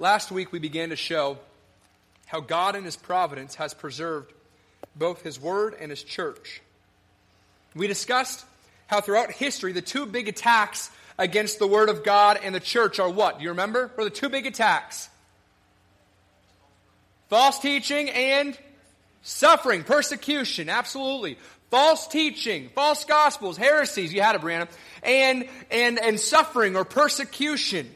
Last week we began to show how God in His providence has preserved both His Word and His church. We discussed how throughout history the two big attacks against the Word of God and the church are what? Do you remember? Are the two big attacks? False teaching and suffering, persecution, absolutely. False teaching, false gospels, heresies, you had it, Brianna, and, and, and suffering or persecution.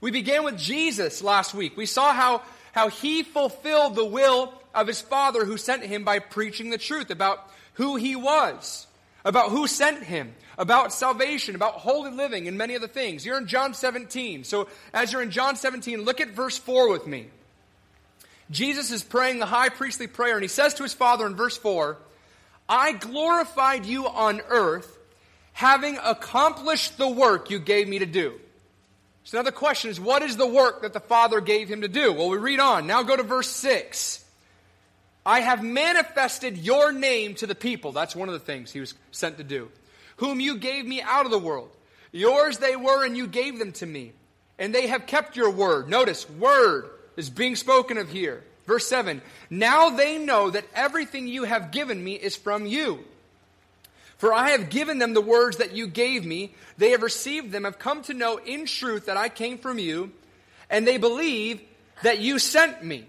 We began with Jesus last week. We saw how, how he fulfilled the will of his Father who sent him by preaching the truth about who he was, about who sent him, about salvation, about holy living, and many other things. You're in John 17. So as you're in John 17, look at verse 4 with me. Jesus is praying the high priestly prayer, and he says to his Father in verse 4, I glorified you on earth, having accomplished the work you gave me to do. So now the question is, what is the work that the Father gave him to do? Well, we read on. Now go to verse 6. I have manifested your name to the people. That's one of the things he was sent to do. Whom you gave me out of the world. Yours they were, and you gave them to me. And they have kept your word. Notice, word is being spoken of here. Verse 7 Now they know that everything you have given me is from you. For I have given them the words that you gave me. They have received them, have come to know in truth that I came from you, and they believe that you sent me.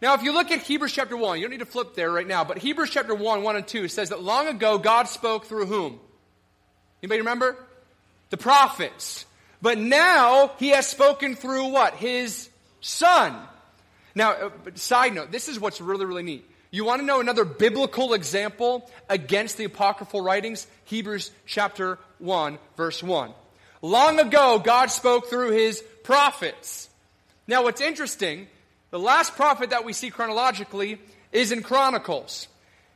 Now, if you look at Hebrews chapter 1, you don't need to flip there right now, but Hebrews chapter 1, 1 and 2 says that long ago God spoke through whom? Anybody remember? The prophets. But now he has spoken through what? His son. Now, uh, side note, this is what's really, really neat. You want to know another biblical example against the apocryphal writings? Hebrews chapter 1, verse 1. Long ago, God spoke through his prophets. Now, what's interesting, the last prophet that we see chronologically is in Chronicles.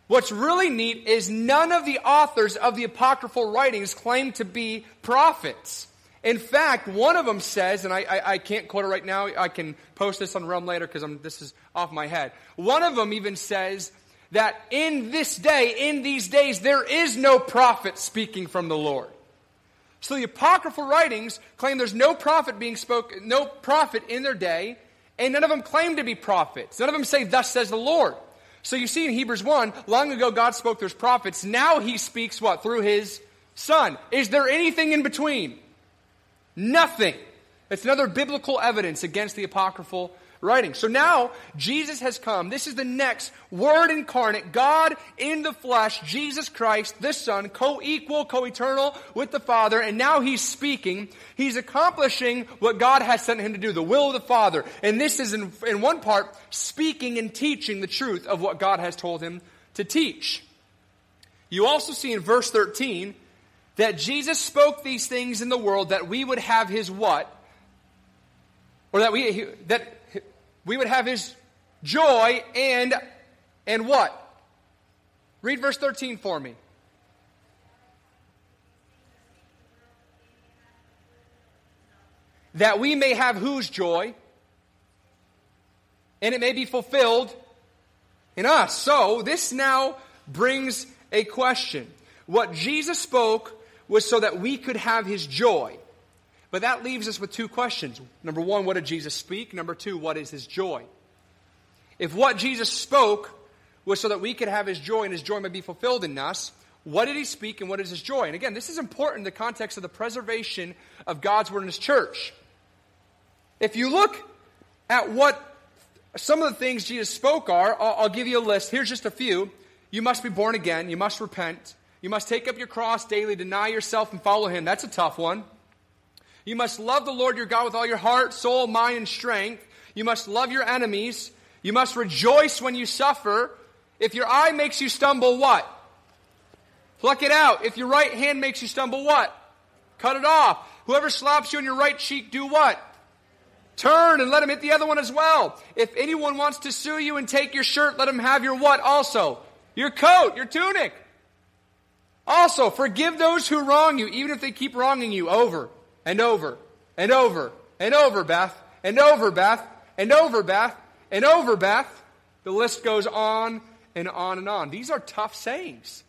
What's really neat is none of the authors of the apocryphal writings claim to be prophets. In fact, one of them says, and I, I, I, can't quote it right now, I can post this on Realm later because this is off my head. One of them even says that in this day, in these days, there is no prophet speaking from the Lord. So the apocryphal writings claim there's no prophet being spoken, no prophet in their day, and none of them claim to be prophets. None of them say, Thus says the Lord. So you see in Hebrews 1, long ago God spoke his prophets. Now he speaks what? Through his son. Is there anything in between? Nothing. It's another biblical evidence against the apocryphal writing. So now Jesus has come. This is the next Word incarnate, God in the flesh, Jesus Christ, the Son, co equal, co eternal with the Father. And now he's speaking. He's accomplishing what God has sent him to do, the will of the Father. And this is, in, in one part, speaking and teaching the truth of what God has told him to teach. You also see in verse 13 that Jesus spoke these things in the world that we would have his what? Or that we that we would have his joy and and what? Read verse 13 for me. That we may have whose joy? And it may be fulfilled in us. So, this now brings a question. What Jesus spoke was so that we could have his joy. But that leaves us with two questions. Number one, what did Jesus speak? Number two, what is his joy? If what Jesus spoke was so that we could have his joy and his joy may be fulfilled in us, what did he speak and what is his joy? And again, this is important in the context of the preservation of God's word in his church. If you look at what some of the things Jesus spoke are, I'll, I'll give you a list. Here's just a few. You must be born again. You must repent. You must take up your cross daily, deny yourself, and follow him. That's a tough one. You must love the Lord your God with all your heart, soul, mind, and strength. You must love your enemies. You must rejoice when you suffer. If your eye makes you stumble, what? Pluck it out. If your right hand makes you stumble, what? Cut it off. Whoever slaps you on your right cheek, do what? Turn and let him hit the other one as well. If anyone wants to sue you and take your shirt, let him have your what also? Your coat, your tunic. Also, forgive those who wrong you, even if they keep wronging you over and over and over and over, Beth, and over, Beth, and over, Beth, and over, Beth. The list goes on and on and on. These are tough sayings.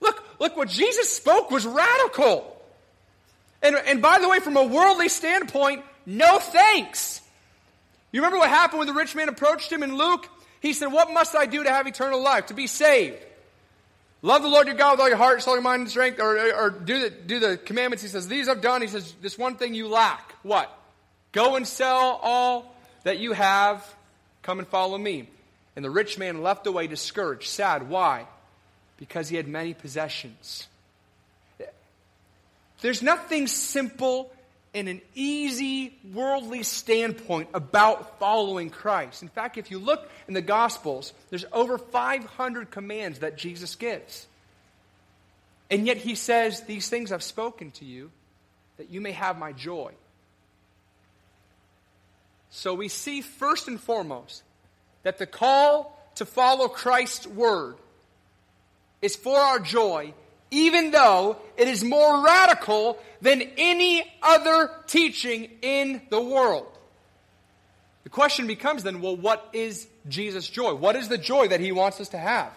Look, look, what Jesus spoke was radical. And, and by the way, from a worldly standpoint, no thanks. You remember what happened when the rich man approached him in Luke? He said, What must I do to have eternal life, to be saved? Love the Lord your God with all your heart, soul, your mind, and strength, or, or, or do, the, do the commandments. He says, These I've done. He says, This one thing you lack. What? Go and sell all that you have. Come and follow me. And the rich man left away discouraged, sad. Why? Because he had many possessions. There's nothing simple in an easy worldly standpoint about following Christ. In fact, if you look in the Gospels, there's over 500 commands that Jesus gives. And yet he says, These things I've spoken to you, that you may have my joy. So we see first and foremost that the call to follow Christ's word is for our joy even though it is more radical than any other teaching in the world. The question becomes then, well, what is Jesus' joy? What is the joy that he wants us to have?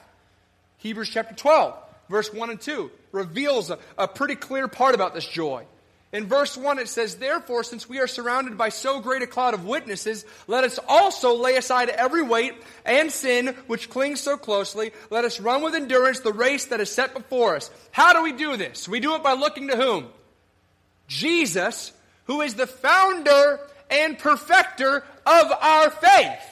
Hebrews chapter 12, verse 1 and 2 reveals a, a pretty clear part about this joy. In verse 1, it says, Therefore, since we are surrounded by so great a cloud of witnesses, let us also lay aside every weight and sin which clings so closely. Let us run with endurance the race that is set before us. How do we do this? We do it by looking to whom? Jesus, who is the founder and perfecter of our faith.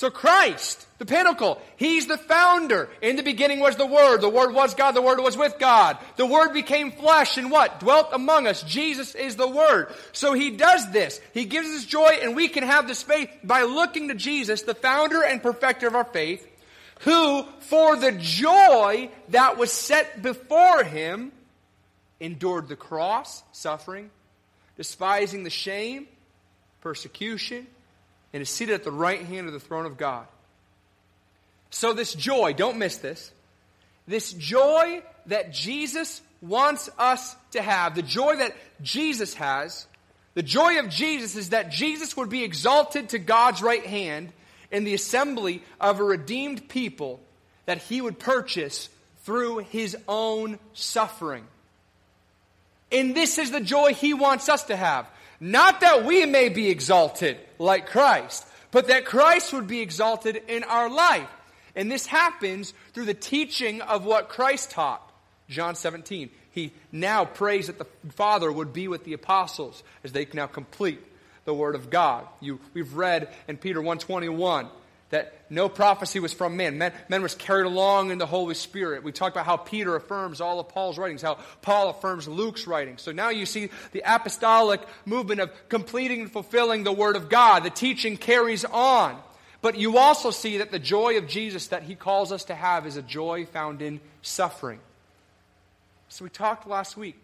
So Christ, the pinnacle, He's the founder. In the beginning was the Word. The Word was God. The Word was with God. The Word became flesh and what? Dwelt among us. Jesus is the Word. So He does this. He gives us joy and we can have this faith by looking to Jesus, the founder and perfecter of our faith, who for the joy that was set before Him endured the cross, suffering, despising the shame, persecution, and is seated at the right hand of the throne of God. So, this joy, don't miss this, this joy that Jesus wants us to have, the joy that Jesus has, the joy of Jesus is that Jesus would be exalted to God's right hand in the assembly of a redeemed people that he would purchase through his own suffering. And this is the joy he wants us to have. Not that we may be exalted like Christ, but that Christ would be exalted in our life. And this happens through the teaching of what Christ taught. John 17. He now prays that the Father would be with the apostles as they now complete the Word of God. You, we've read in Peter 121 that no prophecy was from men. men. Men was carried along in the Holy Spirit. We talked about how Peter affirms all of Paul's writings, how Paul affirms Luke's writings. So now you see the apostolic movement of completing and fulfilling the Word of God. The teaching carries on. But you also see that the joy of Jesus that he calls us to have is a joy found in suffering. So we talked last week.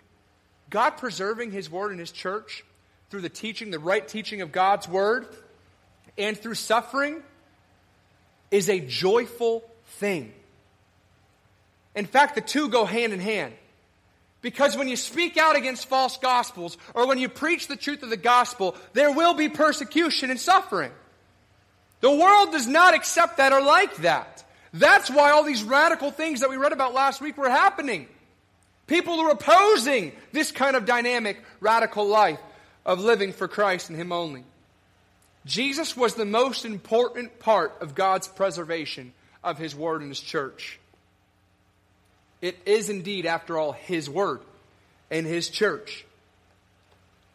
God preserving his word in his church through the teaching, the right teaching of God's word, and through suffering is a joyful thing. In fact, the two go hand in hand. Because when you speak out against false gospels or when you preach the truth of the gospel, there will be persecution and suffering. The world does not accept that or like that. That's why all these radical things that we read about last week were happening. People are opposing this kind of dynamic, radical life of living for Christ and Him only. Jesus was the most important part of God's preservation of His Word and His church. It is indeed, after all, His Word and His church.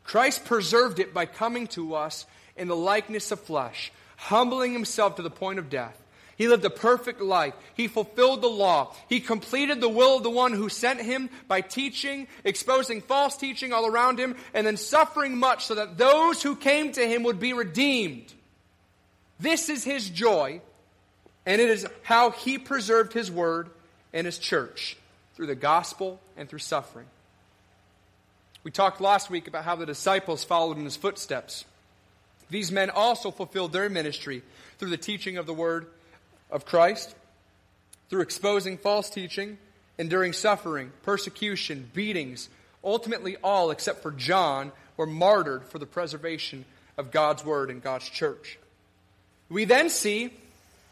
Christ preserved it by coming to us in the likeness of flesh, humbling Himself to the point of death he lived a perfect life. He fulfilled the law. He completed the will of the one who sent him by teaching, exposing false teaching all around him, and then suffering much so that those who came to him would be redeemed. This is his joy, and it is how he preserved his word and his church through the gospel and through suffering. We talked last week about how the disciples followed in his footsteps. These men also fulfilled their ministry through the teaching of the word of Christ through exposing false teaching, enduring suffering, persecution, beatings. Ultimately, all except for John were martyred for the preservation of God's word and God's church. We then see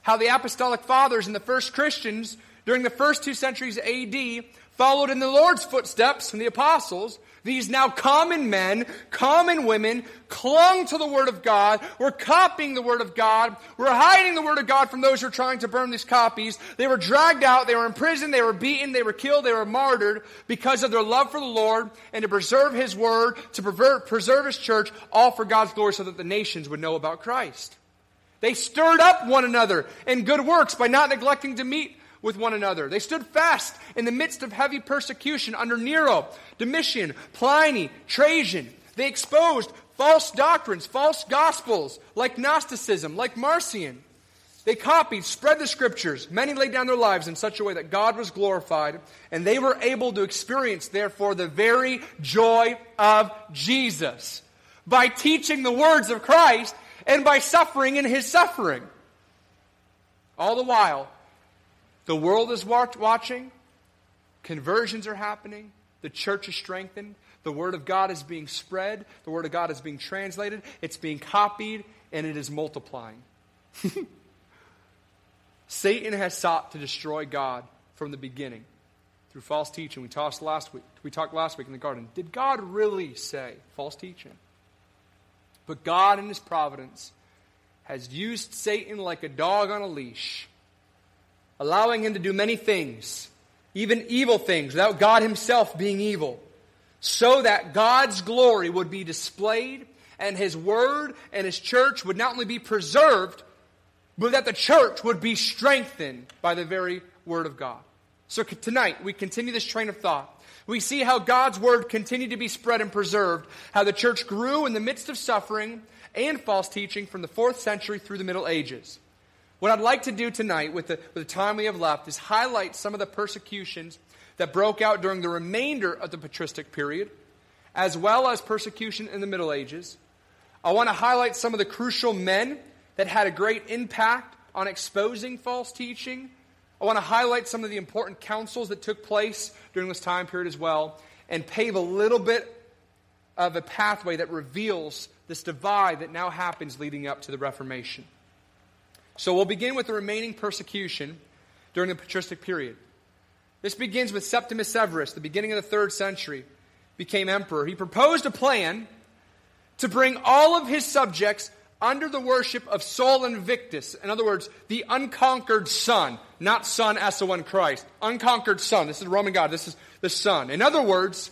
how the apostolic fathers and the first Christians during the first two centuries AD followed in the Lord's footsteps and the apostles, these now common men, common women, clung to the Word of God, were copying the Word of God, were hiding the Word of God from those who were trying to burn these copies. They were dragged out, they were imprisoned, they were beaten, they were killed, they were martyred because of their love for the Lord and to preserve His Word, to preserve His church, all for God's glory so that the nations would know about Christ. They stirred up one another in good works by not neglecting to meet with one another. They stood fast in the midst of heavy persecution under Nero, Domitian, Pliny, Trajan. They exposed false doctrines, false gospels, like Gnosticism, like Marcion. They copied, spread the scriptures. Many laid down their lives in such a way that God was glorified, and they were able to experience, therefore, the very joy of Jesus by teaching the words of Christ and by suffering in his suffering. All the while, the world is watching, conversions are happening, the church is strengthened, the Word of God is being spread, the Word of God is being translated, it's being copied, and it is multiplying. Satan has sought to destroy God from the beginning through false teaching. We talked last week. We talked last week in the garden. Did God really say false teaching? But God in his providence has used Satan like a dog on a leash allowing him to do many things, even evil things, without God himself being evil, so that God's glory would be displayed and his word and his church would not only be preserved, but that the church would be strengthened by the very word of God. So tonight, we continue this train of thought. We see how God's word continued to be spread and preserved, how the church grew in the midst of suffering and false teaching from the fourth century through the Middle Ages. What I'd like to do tonight, with the, with the time we have left, is highlight some of the persecutions that broke out during the remainder of the patristic period, as well as persecution in the Middle Ages. I want to highlight some of the crucial men that had a great impact on exposing false teaching. I want to highlight some of the important councils that took place during this time period as well, and pave a little bit of a pathway that reveals this divide that now happens leading up to the Reformation. So we'll begin with the remaining persecution during the patristic period. This begins with Septimus Severus, the beginning of the third century, became emperor. He proposed a plan to bring all of his subjects under the worship of Sol Invictus. In other words, the unconquered Son, not Son S-O-N Christ. Unconquered Son. This is the Roman God. This is the Son. In other words,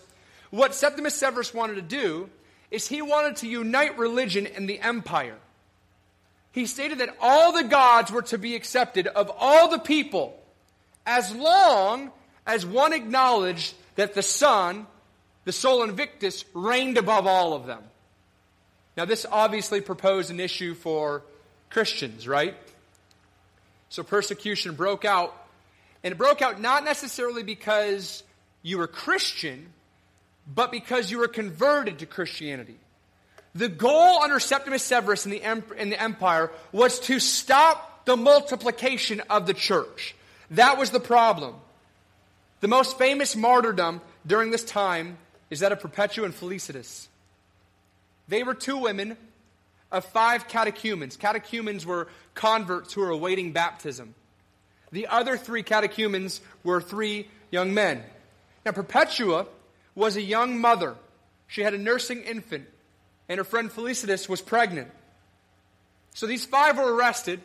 what Septimus Severus wanted to do is he wanted to unite religion in the empire he stated that all the gods were to be accepted of all the people as long as one acknowledged that the Son, the Sol Invictus, reigned above all of them. Now, this obviously proposed an issue for Christians, right? So persecution broke out. And it broke out not necessarily because you were Christian, but because you were converted to Christianity. The goal under Septimus Severus in the, in the empire was to stop the multiplication of the church. That was the problem. The most famous martyrdom during this time is that of Perpetua and Felicitas. They were two women of five catechumens. Catechumens were converts who were awaiting baptism. The other three catechumens were three young men. Now, Perpetua was a young mother. She had a nursing infant and her friend Felicitas was pregnant. So these five were arrested.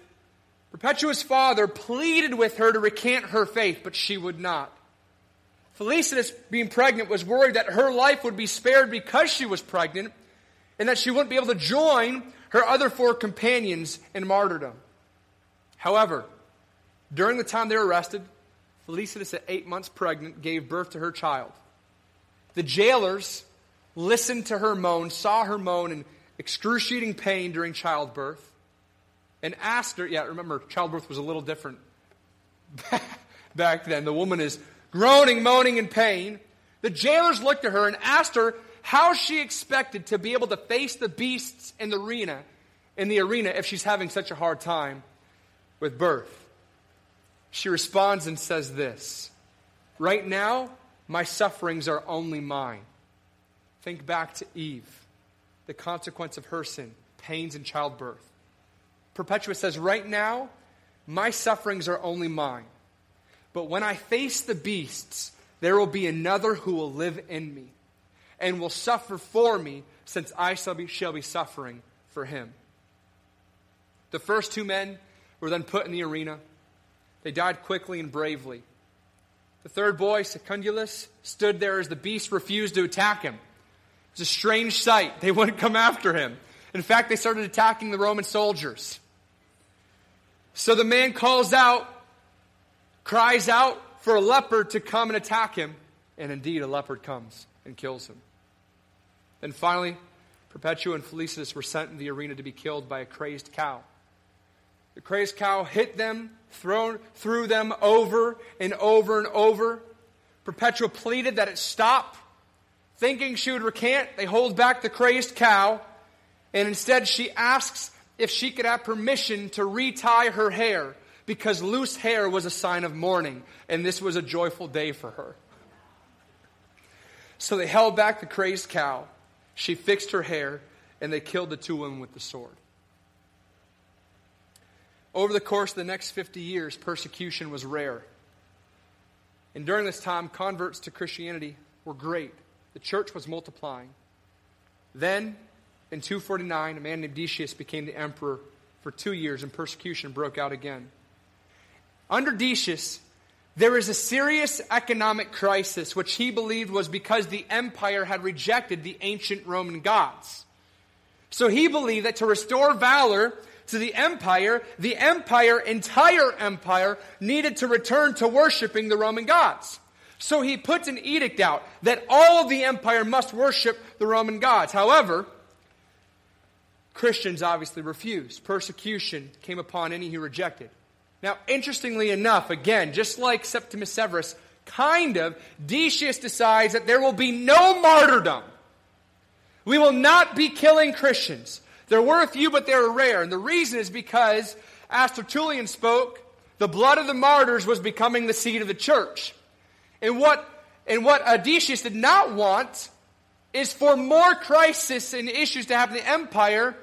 Perpetua's father pleaded with her to recant her faith, but she would not. Felicitas, being pregnant, was worried that her life would be spared because she was pregnant and that she wouldn't be able to join her other four companions in martyrdom. However, during the time they were arrested, Felicitas, at eight months pregnant, gave birth to her child. The jailers listened to her moan, saw her moan in excruciating pain during childbirth, and asked her, yeah, remember, childbirth was a little different back then. The woman is groaning, moaning in pain. The jailers looked at her and asked her how she expected to be able to face the beasts in the arena, in the arena if she's having such a hard time with birth. She responds and says this Right now, my sufferings are only mine. Think back to Eve, the consequence of her sin, pains in childbirth. Perpetua says, Right now, my sufferings are only mine. But when I face the beasts, there will be another who will live in me and will suffer for me, since I shall be, shall be suffering for him. The first two men were then put in the arena. They died quickly and bravely. The third boy, Secundulus, stood there as the beast refused to attack him. It was a strange sight. They wouldn't come after him. In fact, they started attacking the Roman soldiers. So the man calls out, cries out for a leopard to come and attack him. And indeed, a leopard comes and kills him. Then finally, Perpetua and Felicitas were sent in the arena to be killed by a crazed cow. The crazed cow hit them, thrown, threw them over and over and over. Perpetua pleaded that it stop. Thinking she would recant, they hold back the crazed cow, and instead she asks if she could have permission to retie her hair because loose hair was a sign of mourning, and this was a joyful day for her. So they held back the crazed cow. She fixed her hair, and they killed the two women with the sword. Over the course of the next 50 years, persecution was rare. And during this time, converts to Christianity were great. The church was multiplying. Then, in 249, a man named Decius became the emperor for two years, and persecution broke out again. Under Decius, there was a serious economic crisis, which he believed was because the empire had rejected the ancient Roman gods. So he believed that to restore valor to the empire, the empire, entire empire, needed to return to worshiping the Roman gods. So he puts an edict out that all the empire must worship the Roman gods. However, Christians obviously refused. Persecution came upon any who rejected. Now, interestingly enough, again, just like Septimus Severus, kind of, Decius decides that there will be no martyrdom. We will not be killing Christians. There were a few, but they were rare. And the reason is because, as Tertullian spoke, the blood of the martyrs was becoming the seed of the church. And what, and what Decius did not want is for more crisis and issues to happen in the empire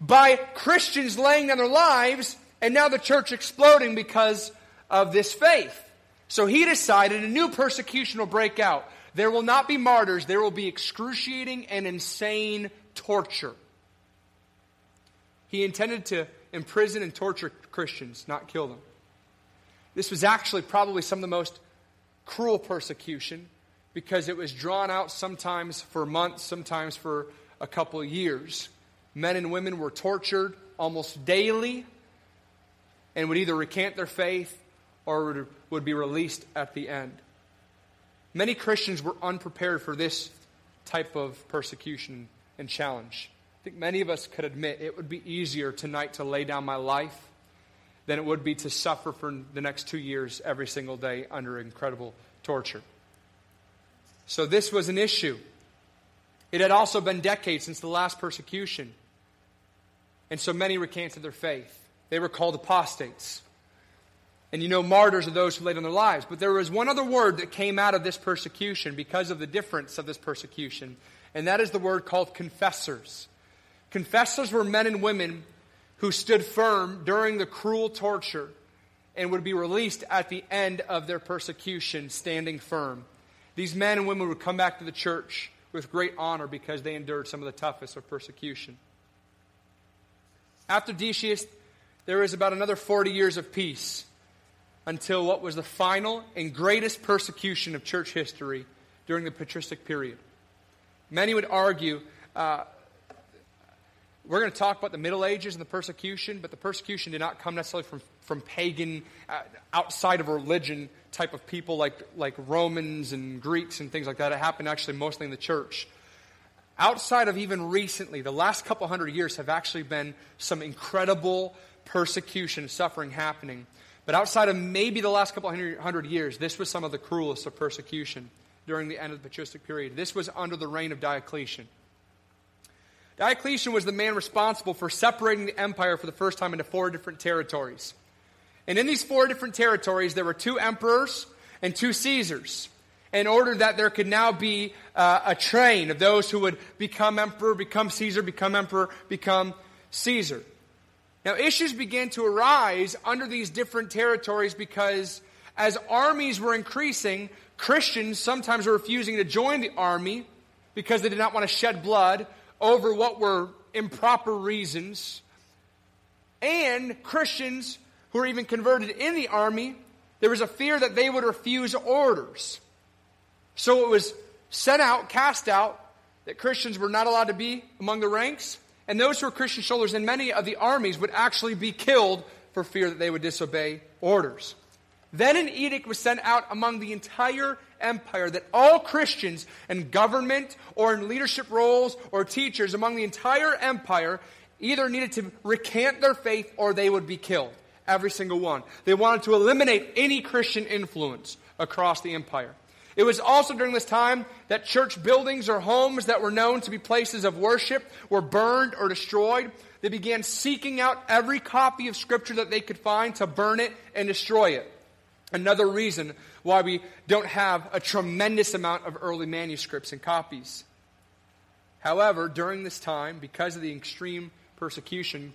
by Christians laying down their lives and now the church exploding because of this faith. So he decided a new persecution will break out. There will not be martyrs, there will be excruciating and insane torture. He intended to imprison and torture Christians, not kill them. This was actually probably some of the most cruel persecution because it was drawn out sometimes for months, sometimes for a couple years. Men and women were tortured almost daily and would either recant their faith or would be released at the end. Many Christians were unprepared for this type of persecution and challenge. I think many of us could admit it would be easier tonight to lay down my life than it would be to suffer for the next two years every single day under incredible torture. So, this was an issue. It had also been decades since the last persecution. And so many recanted their faith. They were called apostates. And you know, martyrs are those who laid down their lives. But there was one other word that came out of this persecution because of the difference of this persecution, and that is the word called confessors. Confessors were men and women who stood firm during the cruel torture and would be released at the end of their persecution, standing firm. These men and women would come back to the church with great honor because they endured some of the toughest of persecution. After Decius, there was about another 40 years of peace until what was the final and greatest persecution of church history during the patristic period. Many would argue uh, we're going to talk about the Middle Ages and the persecution, but the persecution did not come necessarily from, from pagan, uh, outside of religion type of people like, like Romans and Greeks and things like that. It happened actually mostly in the church outside of even recently, the last couple hundred years have actually been some incredible persecution, and suffering happening. But outside of maybe the last couple hundred years, this was some of the cruelest of persecution during the end of the patristic period. This was under the reign of Diocletian. Diocletian was the man responsible for separating the empire for the first time into four different territories. And in these four different territories, there were two emperors and two Caesars in order that there could now be uh, a train of those who would become emperor, become Caesar, become emperor, become Caesar. Now, issues began to arise under these different territories because as armies were increasing, Christians sometimes were refusing to join the army because they did not want to shed blood over what were improper reasons. And Christians who were even converted in the army, there was a fear that they would refuse orders. So it was sent out, cast out, that Christians were not allowed to be among the ranks. And those who were Christian soldiers in many of the armies would actually be killed for fear that they would disobey orders. Then an edict was sent out among the entire empire that all Christians in government or in leadership roles or teachers among the entire empire either needed to recant their faith or they would be killed. Every single one. They wanted to eliminate any Christian influence across the empire. It was also during this time that church buildings or homes that were known to be places of worship were burned or destroyed. They began seeking out every copy of Scripture that they could find to burn it and destroy it. Another reason why we don't have a tremendous amount of early manuscripts and copies. However, during this time, because of the extreme persecution,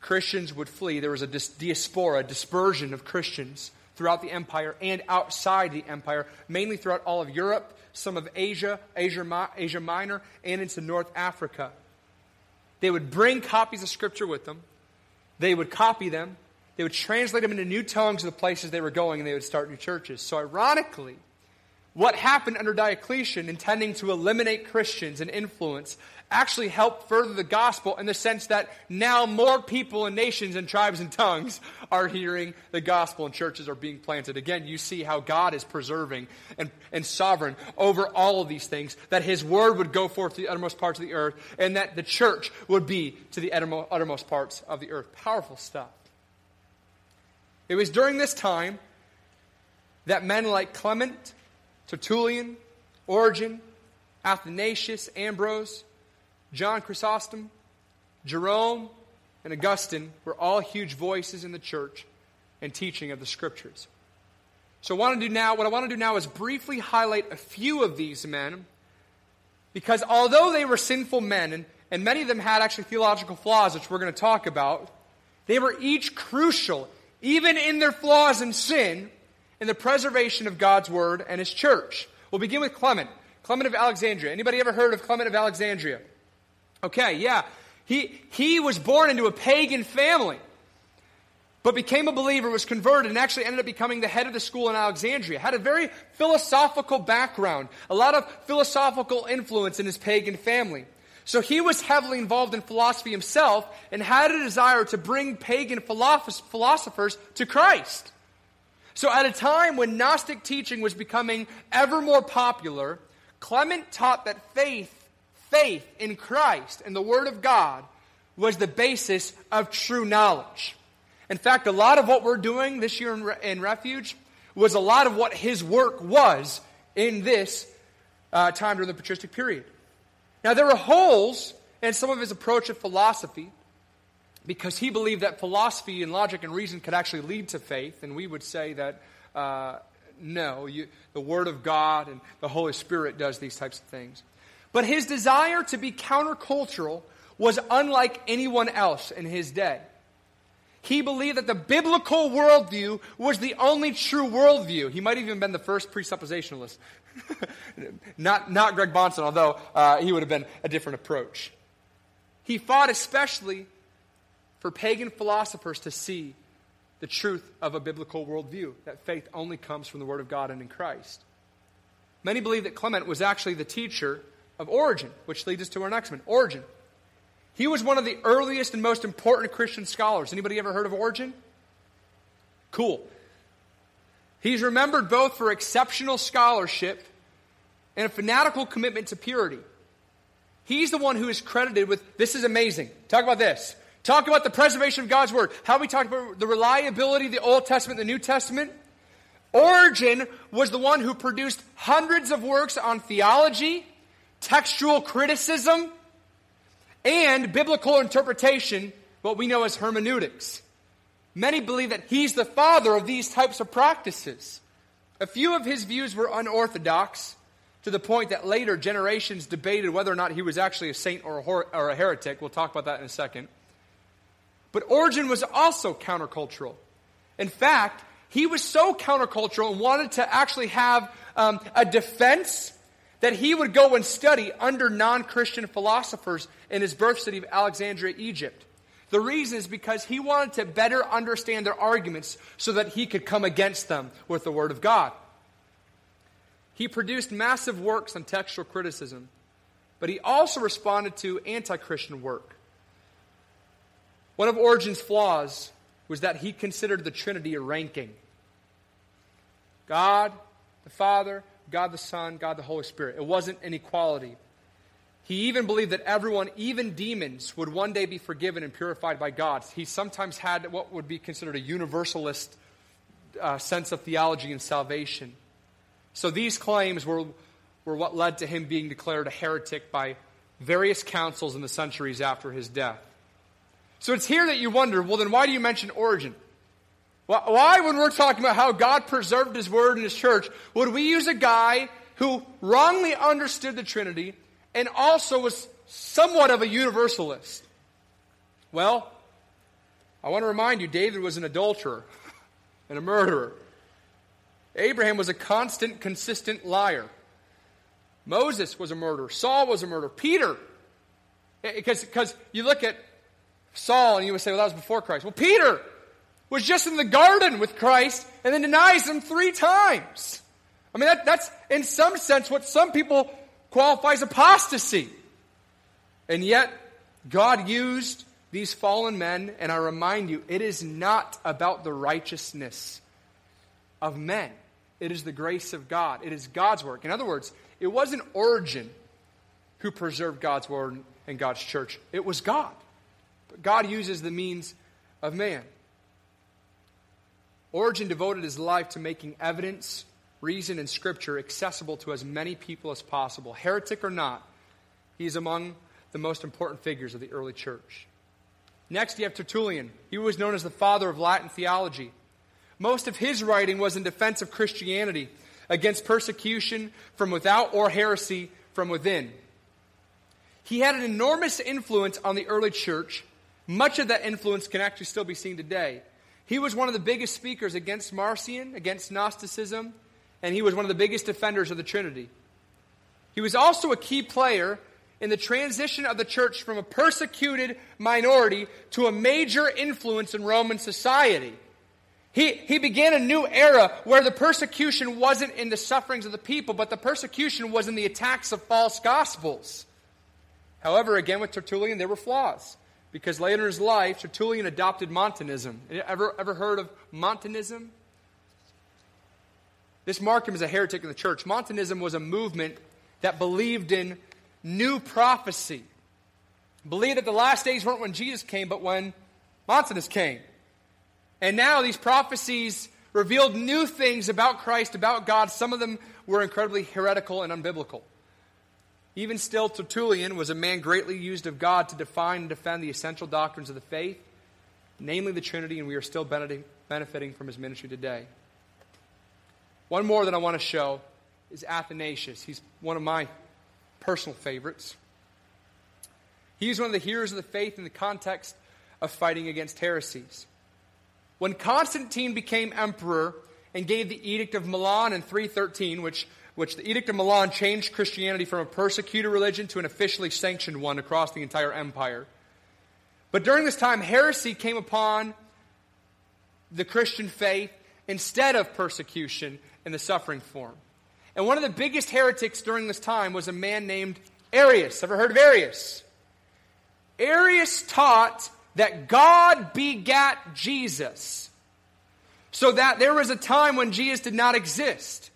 Christians would flee. There was a diaspora, dispersion of Christians throughout the empire and outside the empire, mainly throughout all of Europe, some of Asia, Asia, Asia Minor, and into North Africa. They would bring copies of Scripture with them. They would copy them. They would translate them into new tongues of the places they were going, and they would start new churches. So, ironically, what happened under Diocletian, intending to eliminate Christians and influence, actually helped further the gospel in the sense that now more people and nations and tribes and tongues are hearing the gospel and churches are being planted. Again, you see how God is preserving and, and sovereign over all of these things, that his word would go forth to the uttermost parts of the earth, and that the church would be to the uttermost parts of the earth. Powerful stuff. It was during this time that men like Clement, Tertullian, Origen, Athanasius, Ambrose, John Chrysostom, Jerome, and Augustine were all huge voices in the church and teaching of the scriptures. So, what I want to do now, what I want to do now is briefly highlight a few of these men, because although they were sinful men, and, and many of them had actually theological flaws, which we're going to talk about, they were each crucial, even in their flaws and sin, in the preservation of God's word and his church. We'll begin with Clement. Clement of Alexandria. Anybody ever heard of Clement of Alexandria? Okay, yeah. He, he was born into a pagan family, but became a believer, was converted, and actually ended up becoming the head of the school in Alexandria. Had a very philosophical background, a lot of philosophical influence in his pagan family. So he was heavily involved in philosophy himself and had a desire to bring pagan philosophers to Christ. So at a time when Gnostic teaching was becoming ever more popular, Clement taught that faith, faith in Christ and the Word of God was the basis of true knowledge. In fact, a lot of what we're doing this year in, in Refuge was a lot of what his work was in this uh, time during the patristic period. Now, there were holes in some of his approach of philosophy because he believed that philosophy and logic and reason could actually lead to faith, and we would say that uh, no, you, the Word of God and the Holy Spirit does these types of things. But his desire to be countercultural was unlike anyone else in his day. He believed that the biblical worldview was the only true worldview. He might have even been the first presuppositionalist. not, not Greg Bahnsen, although uh, he would have been a different approach. He fought especially for pagan philosophers to see the truth of a biblical worldview, that faith only comes from the Word of God and in Christ. Many believe that Clement was actually the teacher of Origen, which leads us to our next one Origen. He was one of the earliest and most important Christian scholars. Anybody ever heard of Origen? Cool. He's remembered both for exceptional scholarship and a fanatical commitment to purity. He's the one who is credited with this is amazing. Talk about this. Talk about the preservation of God's Word. How we talked about the reliability of the Old Testament the New Testament. Origen was the one who produced hundreds of works on theology, textual criticism, and biblical interpretation, what we know as hermeneutics. Many believe that he's the father of these types of practices. A few of his views were unorthodox to the point that later generations debated whether or not he was actually a saint or a, or a heretic. We'll talk about that in a second. But Origen was also countercultural. In fact, he was so countercultural and wanted to actually have um, a defense that he would go and study under non Christian philosophers in his birth city of Alexandria, Egypt. The reason is because he wanted to better understand their arguments so that he could come against them with the Word of God. He produced massive works on textual criticism, but he also responded to anti Christian work. One of Origen's flaws was that he considered the Trinity a ranking God, the Father, God the Son, God the Holy Spirit. It wasn't an equality. He even believed that everyone, even demons, would one day be forgiven and purified by God. He sometimes had what would be considered a universalist uh, sense of theology and salvation. So these claims were, were what led to him being declared a heretic by various councils in the centuries after his death. So it's here that you wonder well, then why do you mention Origen? Why, when we're talking about how God preserved His Word in His church, would we use a guy who wrongly understood the Trinity and also was somewhat of a universalist? Well, I want to remind you David was an adulterer and a murderer. Abraham was a constant, consistent liar. Moses was a murderer. Saul was a murderer. Peter, because eh, you look at Saul and you would say, well, that was before Christ. Well, Peter was just in the garden with Christ and then denies him three times. I mean, that, that's in some sense what some people qualify as apostasy. And yet, God used these fallen men, and I remind you, it is not about the righteousness of men. It is the grace of God. It is God's work. In other words, it wasn't Origen who preserved God's word and God's church. It was God. But God uses the means of man. Origen devoted his life to making evidence, reason, and scripture accessible to as many people as possible. Heretic or not, he is among the most important figures of the early church. Next, you have Tertullian. He was known as the father of Latin theology. Most of his writing was in defense of Christianity, against persecution from without or heresy from within. He had an enormous influence on the early church. Much of that influence can actually still be seen today. He was one of the biggest speakers against Marcion, against Gnosticism, and he was one of the biggest defenders of the Trinity. He was also a key player in the transition of the church from a persecuted minority to a major influence in Roman society. He, he began a new era where the persecution wasn't in the sufferings of the people, but the persecution was in the attacks of false gospels. However, again with Tertullian, there were flaws. Because later in his life, Tertullian adopted Montanism. Ever, ever heard of Montanism? This marked him as a heretic in the church. Montanism was a movement that believed in new prophecy. Believed that the last days weren't when Jesus came, but when Montanus came. And now these prophecies revealed new things about Christ, about God. Some of them were incredibly heretical and unbiblical. Even still, Tertullian was a man greatly used of God to define and defend the essential doctrines of the faith, namely the Trinity, and we are still benefiting from his ministry today. One more that I want to show is Athanasius. He's one of my personal favorites. He's one of the heroes of the faith in the context of fighting against heresies. When Constantine became emperor and gave the Edict of Milan in 313, which which the Edict of Milan changed Christianity from a persecuted religion to an officially sanctioned one across the entire empire. But during this time, heresy came upon the Christian faith instead of persecution in the suffering form. And one of the biggest heretics during this time was a man named Arius. Ever heard of Arius? Arius taught that God begat Jesus, so that there was a time when Jesus did not exist.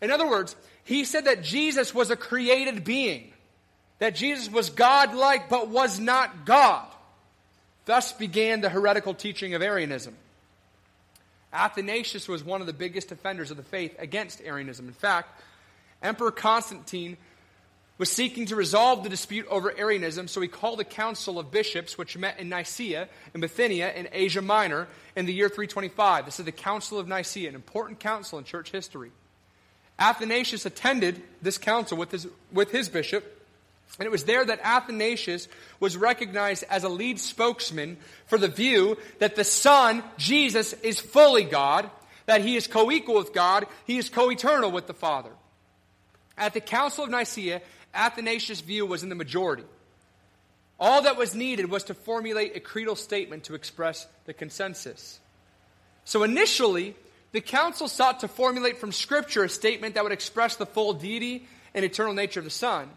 In other words, he said that Jesus was a created being, that Jesus was God like but was not God. Thus began the heretical teaching of Arianism. Athanasius was one of the biggest defenders of the faith against Arianism. In fact, Emperor Constantine was seeking to resolve the dispute over Arianism, so he called a council of bishops which met in Nicaea, in Bithynia, in Asia Minor, in the year 325. This is the Council of Nicaea, an important council in church history. Athanasius attended this council with his, with his bishop, and it was there that Athanasius was recognized as a lead spokesman for the view that the Son, Jesus, is fully God, that he is co equal with God, he is co eternal with the Father. At the Council of Nicaea, Athanasius' view was in the majority. All that was needed was to formulate a creedal statement to express the consensus. So initially, the council sought to formulate from Scripture a statement that would express the full deity and eternal nature of the Son.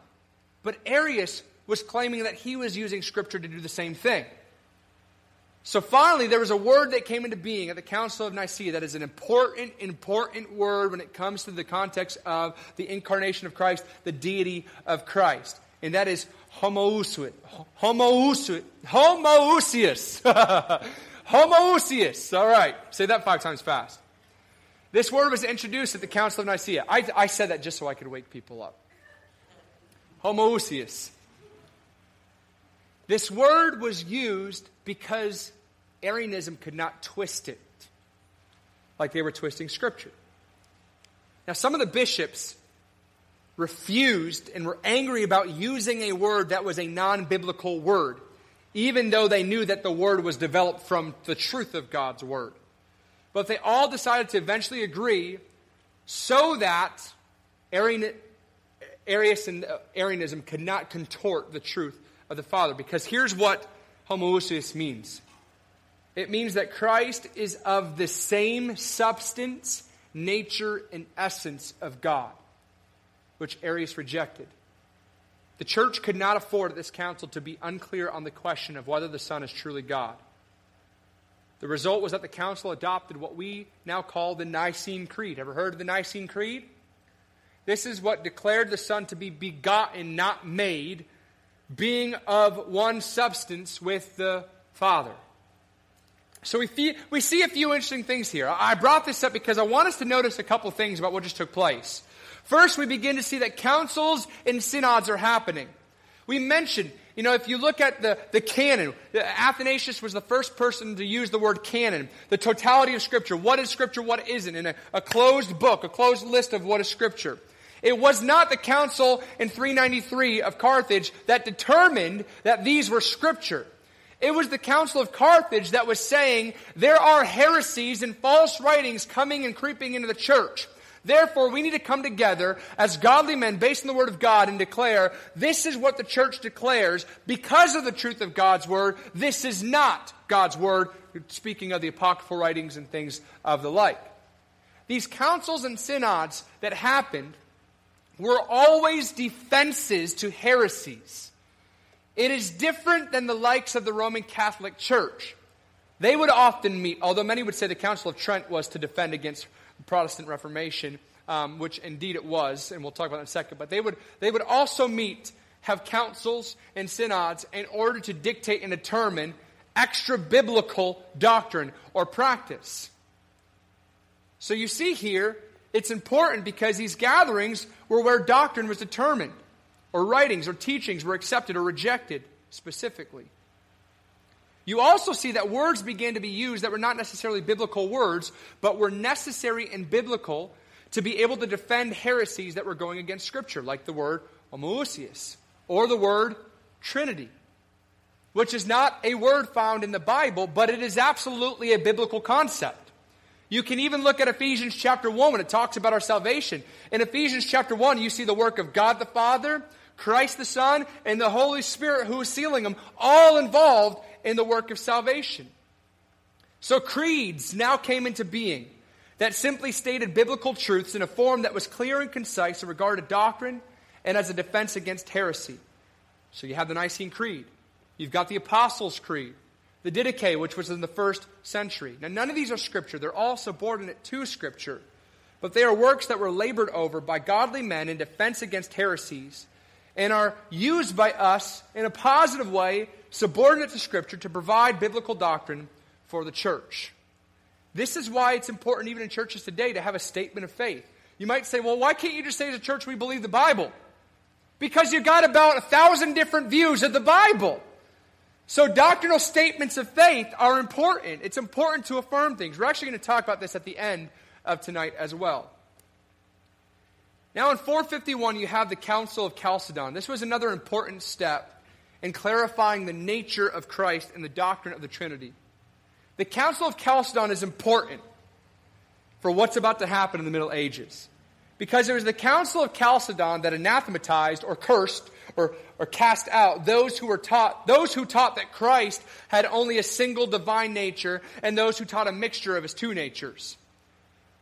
But Arius was claiming that he was using Scripture to do the same thing. So finally, there was a word that came into being at the Council of Nicaea that is an important, important word when it comes to the context of the incarnation of Christ, the deity of Christ. And that is homoousios. Homoousios. Homoousios. homoousios. All right. Say that five times fast. This word was introduced at the Council of Nicaea. I, I said that just so I could wake people up. Homoousios. This word was used because Arianism could not twist it like they were twisting Scripture. Now, some of the bishops refused and were angry about using a word that was a non biblical word, even though they knew that the word was developed from the truth of God's word. But they all decided to eventually agree so that Arian, Arius and uh, Arianism could not contort the truth of the Father. Because here's what homoousios means it means that Christ is of the same substance, nature, and essence of God, which Arius rejected. The church could not afford this council to be unclear on the question of whether the Son is truly God. The result was that the council adopted what we now call the Nicene Creed. Ever heard of the Nicene Creed? This is what declared the Son to be begotten, not made, being of one substance with the Father. So we, fee- we see a few interesting things here. I brought this up because I want us to notice a couple things about what just took place. First, we begin to see that councils and synods are happening. We mentioned, you know, if you look at the, the canon, Athanasius was the first person to use the word canon, the totality of Scripture. What is Scripture, what isn't, in a, a closed book, a closed list of what is Scripture. It was not the council in 393 of Carthage that determined that these were scripture. It was the council of Carthage that was saying there are heresies and false writings coming and creeping into the church. Therefore, we need to come together as godly men based on the Word of God and declare this is what the church declares because of the truth of God's Word. This is not God's Word, speaking of the apocryphal writings and things of the like. These councils and synods that happened were always defenses to heresies. It is different than the likes of the Roman Catholic Church. They would often meet, although many would say the Council of Trent was to defend against the Protestant Reformation, um, which indeed it was, and we'll talk about that in a second, but they would, they would also meet, have councils and synods in order to dictate and determine extra biblical doctrine or practice. So you see here it's important because these gatherings were where doctrine was determined, or writings or teachings were accepted or rejected specifically. You also see that words began to be used that were not necessarily biblical words, but were necessary and biblical to be able to defend heresies that were going against Scripture, like the word homoousios or the word Trinity, which is not a word found in the Bible, but it is absolutely a biblical concept. You can even look at Ephesians chapter 1 when it talks about our salvation. In Ephesians chapter 1, you see the work of God the Father, Christ the Son, and the Holy Spirit who is sealing them, all involved in the work of salvation. So creeds now came into being that simply stated biblical truths in a form that was clear and concise in regard to doctrine and as a defense against heresy. So you have the Nicene Creed. You've got the Apostles' Creed the Didache, which was in the first century. Now, none of these are scripture, they're all subordinate to scripture, but they are works that were labored over by godly men in defense against heresies and are used by us in a positive way, subordinate to scripture, to provide biblical doctrine for the church. This is why it's important, even in churches today, to have a statement of faith. You might say, well, why can't you just say as a church we believe the Bible? Because you've got about a thousand different views of the Bible. So, doctrinal statements of faith are important. It's important to affirm things. We're actually going to talk about this at the end of tonight as well. Now, in 451, you have the Council of Chalcedon. This was another important step in clarifying the nature of Christ and the doctrine of the Trinity. The Council of Chalcedon is important for what's about to happen in the Middle Ages. Because it was the Council of Chalcedon that anathematized or cursed or, or cast out those who were taught, those who taught that Christ had only a single divine nature and those who taught a mixture of his two natures.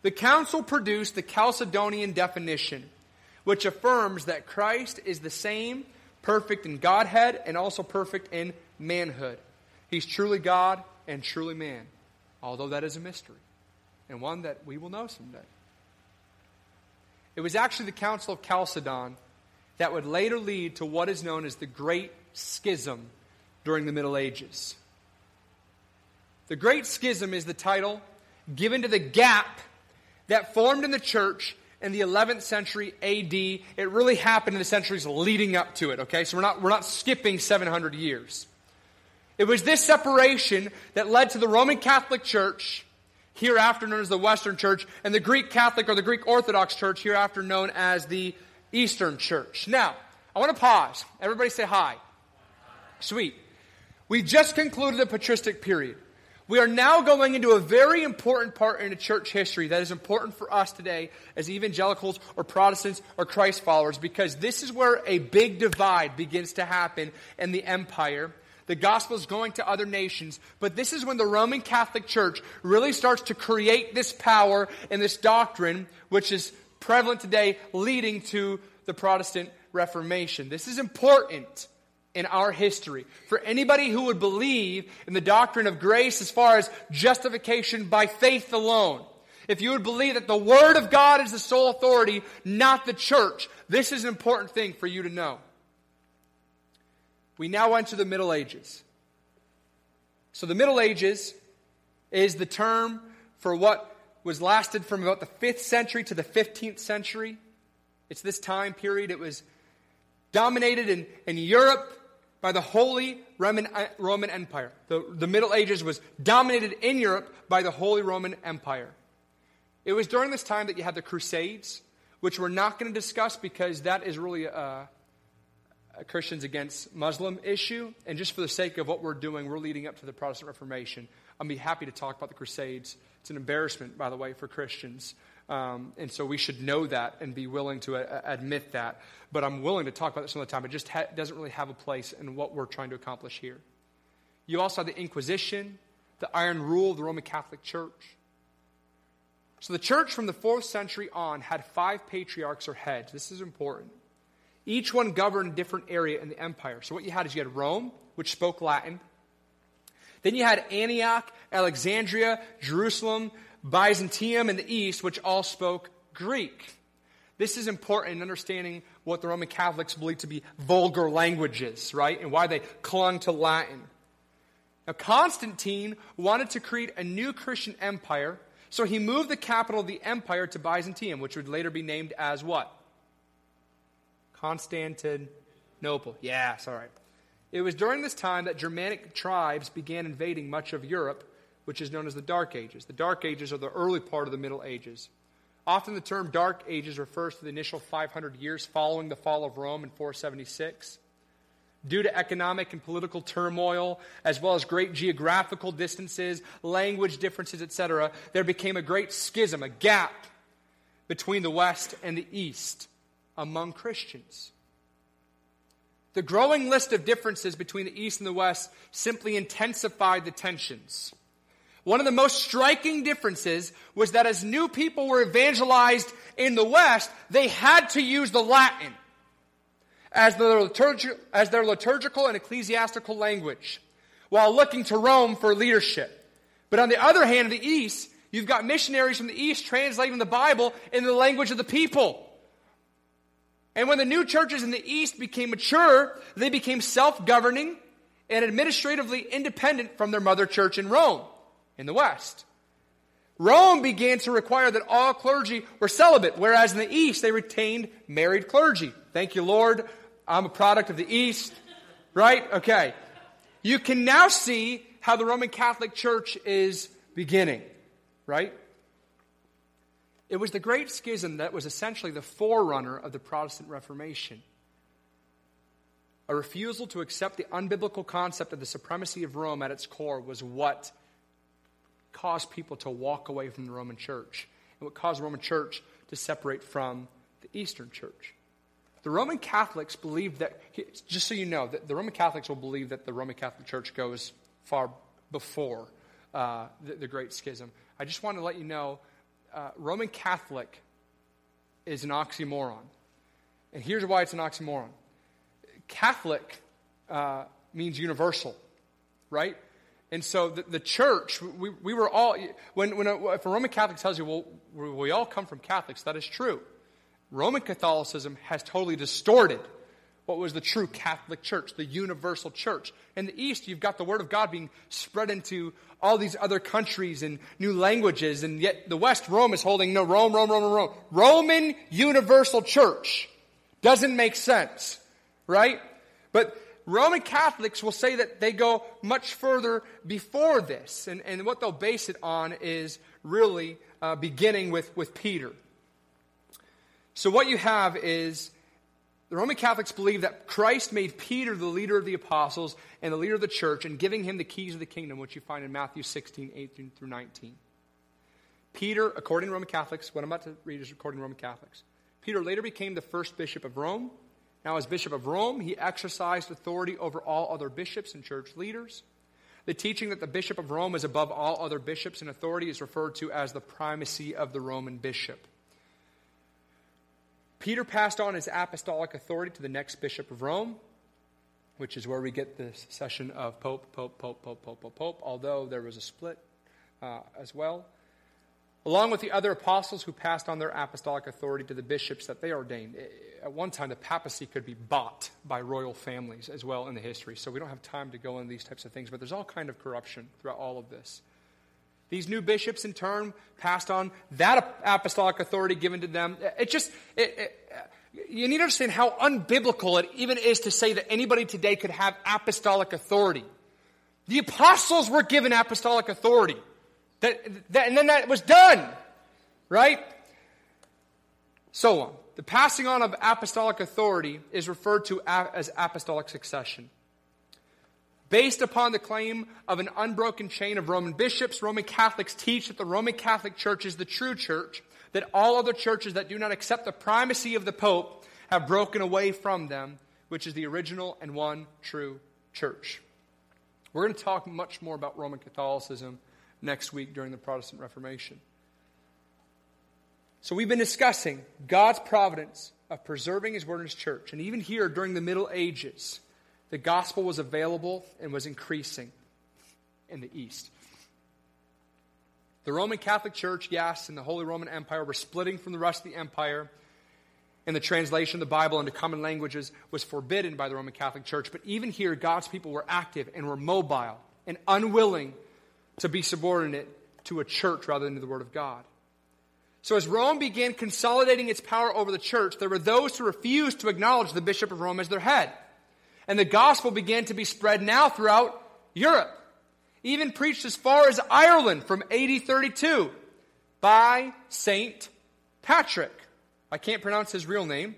The council produced the Chalcedonian definition, which affirms that Christ is the same, perfect in Godhead and also perfect in manhood. He's truly God and truly man, although that is a mystery and one that we will know someday. It was actually the Council of Chalcedon that would later lead to what is known as the Great Schism during the Middle Ages. The Great Schism is the title given to the gap that formed in the church in the 11th century AD. It really happened in the centuries leading up to it, okay? So we're not, we're not skipping 700 years. It was this separation that led to the Roman Catholic Church, hereafter known as the Western Church, and the Greek Catholic or the Greek Orthodox Church, hereafter known as the Eastern Church. Now, I want to pause. Everybody say hi. Sweet. We just concluded the patristic period. We are now going into a very important part in the church history that is important for us today as evangelicals or Protestants or Christ followers because this is where a big divide begins to happen in the empire. The gospel is going to other nations, but this is when the Roman Catholic Church really starts to create this power and this doctrine, which is prevalent today, leading to the Protestant Reformation. This is important in our history. For anybody who would believe in the doctrine of grace as far as justification by faith alone, if you would believe that the Word of God is the sole authority, not the church, this is an important thing for you to know. We now enter the Middle Ages. So the Middle Ages is the term for what was lasted from about the 5th century to the 15th century. It's this time period. It was dominated in, in Europe by the Holy Roman, uh, Roman Empire. The, the Middle Ages was dominated in Europe by the Holy Roman Empire. It was during this time that you had the Crusades, which we're not going to discuss because that is really a, a Christians against Muslim issue. And just for the sake of what we're doing, we're leading up to the Protestant Reformation. I'll be happy to talk about the Crusades it's an embarrassment, by the way, for Christians. Um, and so we should know that and be willing to uh, admit that. But I'm willing to talk about this some of the time. It just ha- doesn't really have a place in what we're trying to accomplish here. You also have the Inquisition, the iron rule of the Roman Catholic Church. So the church from the fourth century on had five patriarchs or heads. This is important. Each one governed a different area in the empire. So what you had is you had Rome, which spoke Latin. Then you had Antioch, Alexandria, Jerusalem, Byzantium in the east, which all spoke Greek. This is important in understanding what the Roman Catholics believe to be vulgar languages, right? And why they clung to Latin. Now, Constantine wanted to create a new Christian empire, so he moved the capital of the empire to Byzantium, which would later be named as what? Constantinople. Yes, all right. It was during this time that Germanic tribes began invading much of Europe, which is known as the Dark Ages. The Dark Ages are the early part of the Middle Ages. Often the term Dark Ages refers to the initial 500 years following the fall of Rome in 476. Due to economic and political turmoil, as well as great geographical distances, language differences, etc., there became a great schism, a gap between the West and the East among Christians. The growing list of differences between the East and the West simply intensified the tensions. One of the most striking differences was that as new people were evangelized in the West, they had to use the Latin as their, liturgi- as their liturgical and ecclesiastical language while looking to Rome for leadership. But on the other hand, in the East, you've got missionaries from the East translating the Bible in the language of the people. And when the new churches in the East became mature, they became self governing and administratively independent from their mother church in Rome, in the West. Rome began to require that all clergy were celibate, whereas in the East they retained married clergy. Thank you, Lord. I'm a product of the East. Right? Okay. You can now see how the Roman Catholic Church is beginning. Right? It was the Great Schism that was essentially the forerunner of the Protestant Reformation. A refusal to accept the unbiblical concept of the supremacy of Rome at its core was what caused people to walk away from the Roman Church. And what caused the Roman church to separate from the Eastern church. The Roman Catholics believed that, just so you know, that the Roman Catholics will believe that the Roman Catholic Church goes far before uh, the, the, Great Schism. I just want to let you know uh, Roman Catholic is an oxymoron. And here's why it's an oxymoron Catholic uh, means universal, right? And so the, the church, we, we were all, when, when a, if a Roman Catholic tells you, well, we all come from Catholics, that is true. Roman Catholicism has totally distorted what was the true Catholic Church, the universal church. In the East, you've got the Word of God being spread into all these other countries and new languages, and yet the West, Rome is holding no, Rome, Rome, Rome, Rome. Roman universal church doesn't make sense, right? But Roman Catholics will say that they go much further before this, and, and what they'll base it on is really uh, beginning with, with Peter. So, what you have is the Roman Catholics believe that Christ made Peter the leader of the apostles and the leader of the church and giving him the keys of the kingdom, which you find in Matthew 16, 18 through 19. Peter, according to Roman Catholics, what I'm about to read is according to Roman Catholics. Peter later became the first bishop of Rome. Now, as bishop of Rome, he exercised authority over all other bishops and church leaders. The teaching that the bishop of Rome is above all other bishops in authority is referred to as the primacy of the Roman bishop. Peter passed on his apostolic authority to the next bishop of Rome, which is where we get this session of Pope, Pope, Pope, Pope, Pope, Pope, Pope, although there was a split uh, as well. Along with the other apostles who passed on their apostolic authority to the bishops that they ordained. At one time, the papacy could be bought by royal families as well in the history. So we don't have time to go into these types of things, but there's all kind of corruption throughout all of this. These new bishops, in turn, passed on that apostolic authority given to them. It just, it, it, you need to understand how unbiblical it even is to say that anybody today could have apostolic authority. The apostles were given apostolic authority. That, that, and then that was done, right? So on. The passing on of apostolic authority is referred to as apostolic succession. Based upon the claim of an unbroken chain of Roman bishops, Roman Catholics teach that the Roman Catholic Church is the true church, that all other churches that do not accept the primacy of the Pope have broken away from them, which is the original and one true church. We're going to talk much more about Roman Catholicism next week during the Protestant Reformation. So, we've been discussing God's providence of preserving His Word in His church. And even here during the Middle Ages, the gospel was available and was increasing in the East. The Roman Catholic Church, yes, and the Holy Roman Empire were splitting from the rest of the empire, and the translation of the Bible into common languages was forbidden by the Roman Catholic Church. But even here, God's people were active and were mobile and unwilling to be subordinate to a church rather than to the Word of God. So, as Rome began consolidating its power over the church, there were those who refused to acknowledge the Bishop of Rome as their head. And the gospel began to be spread now throughout Europe, even preached as far as Ireland from AD 32 by St. Patrick. I can't pronounce his real name,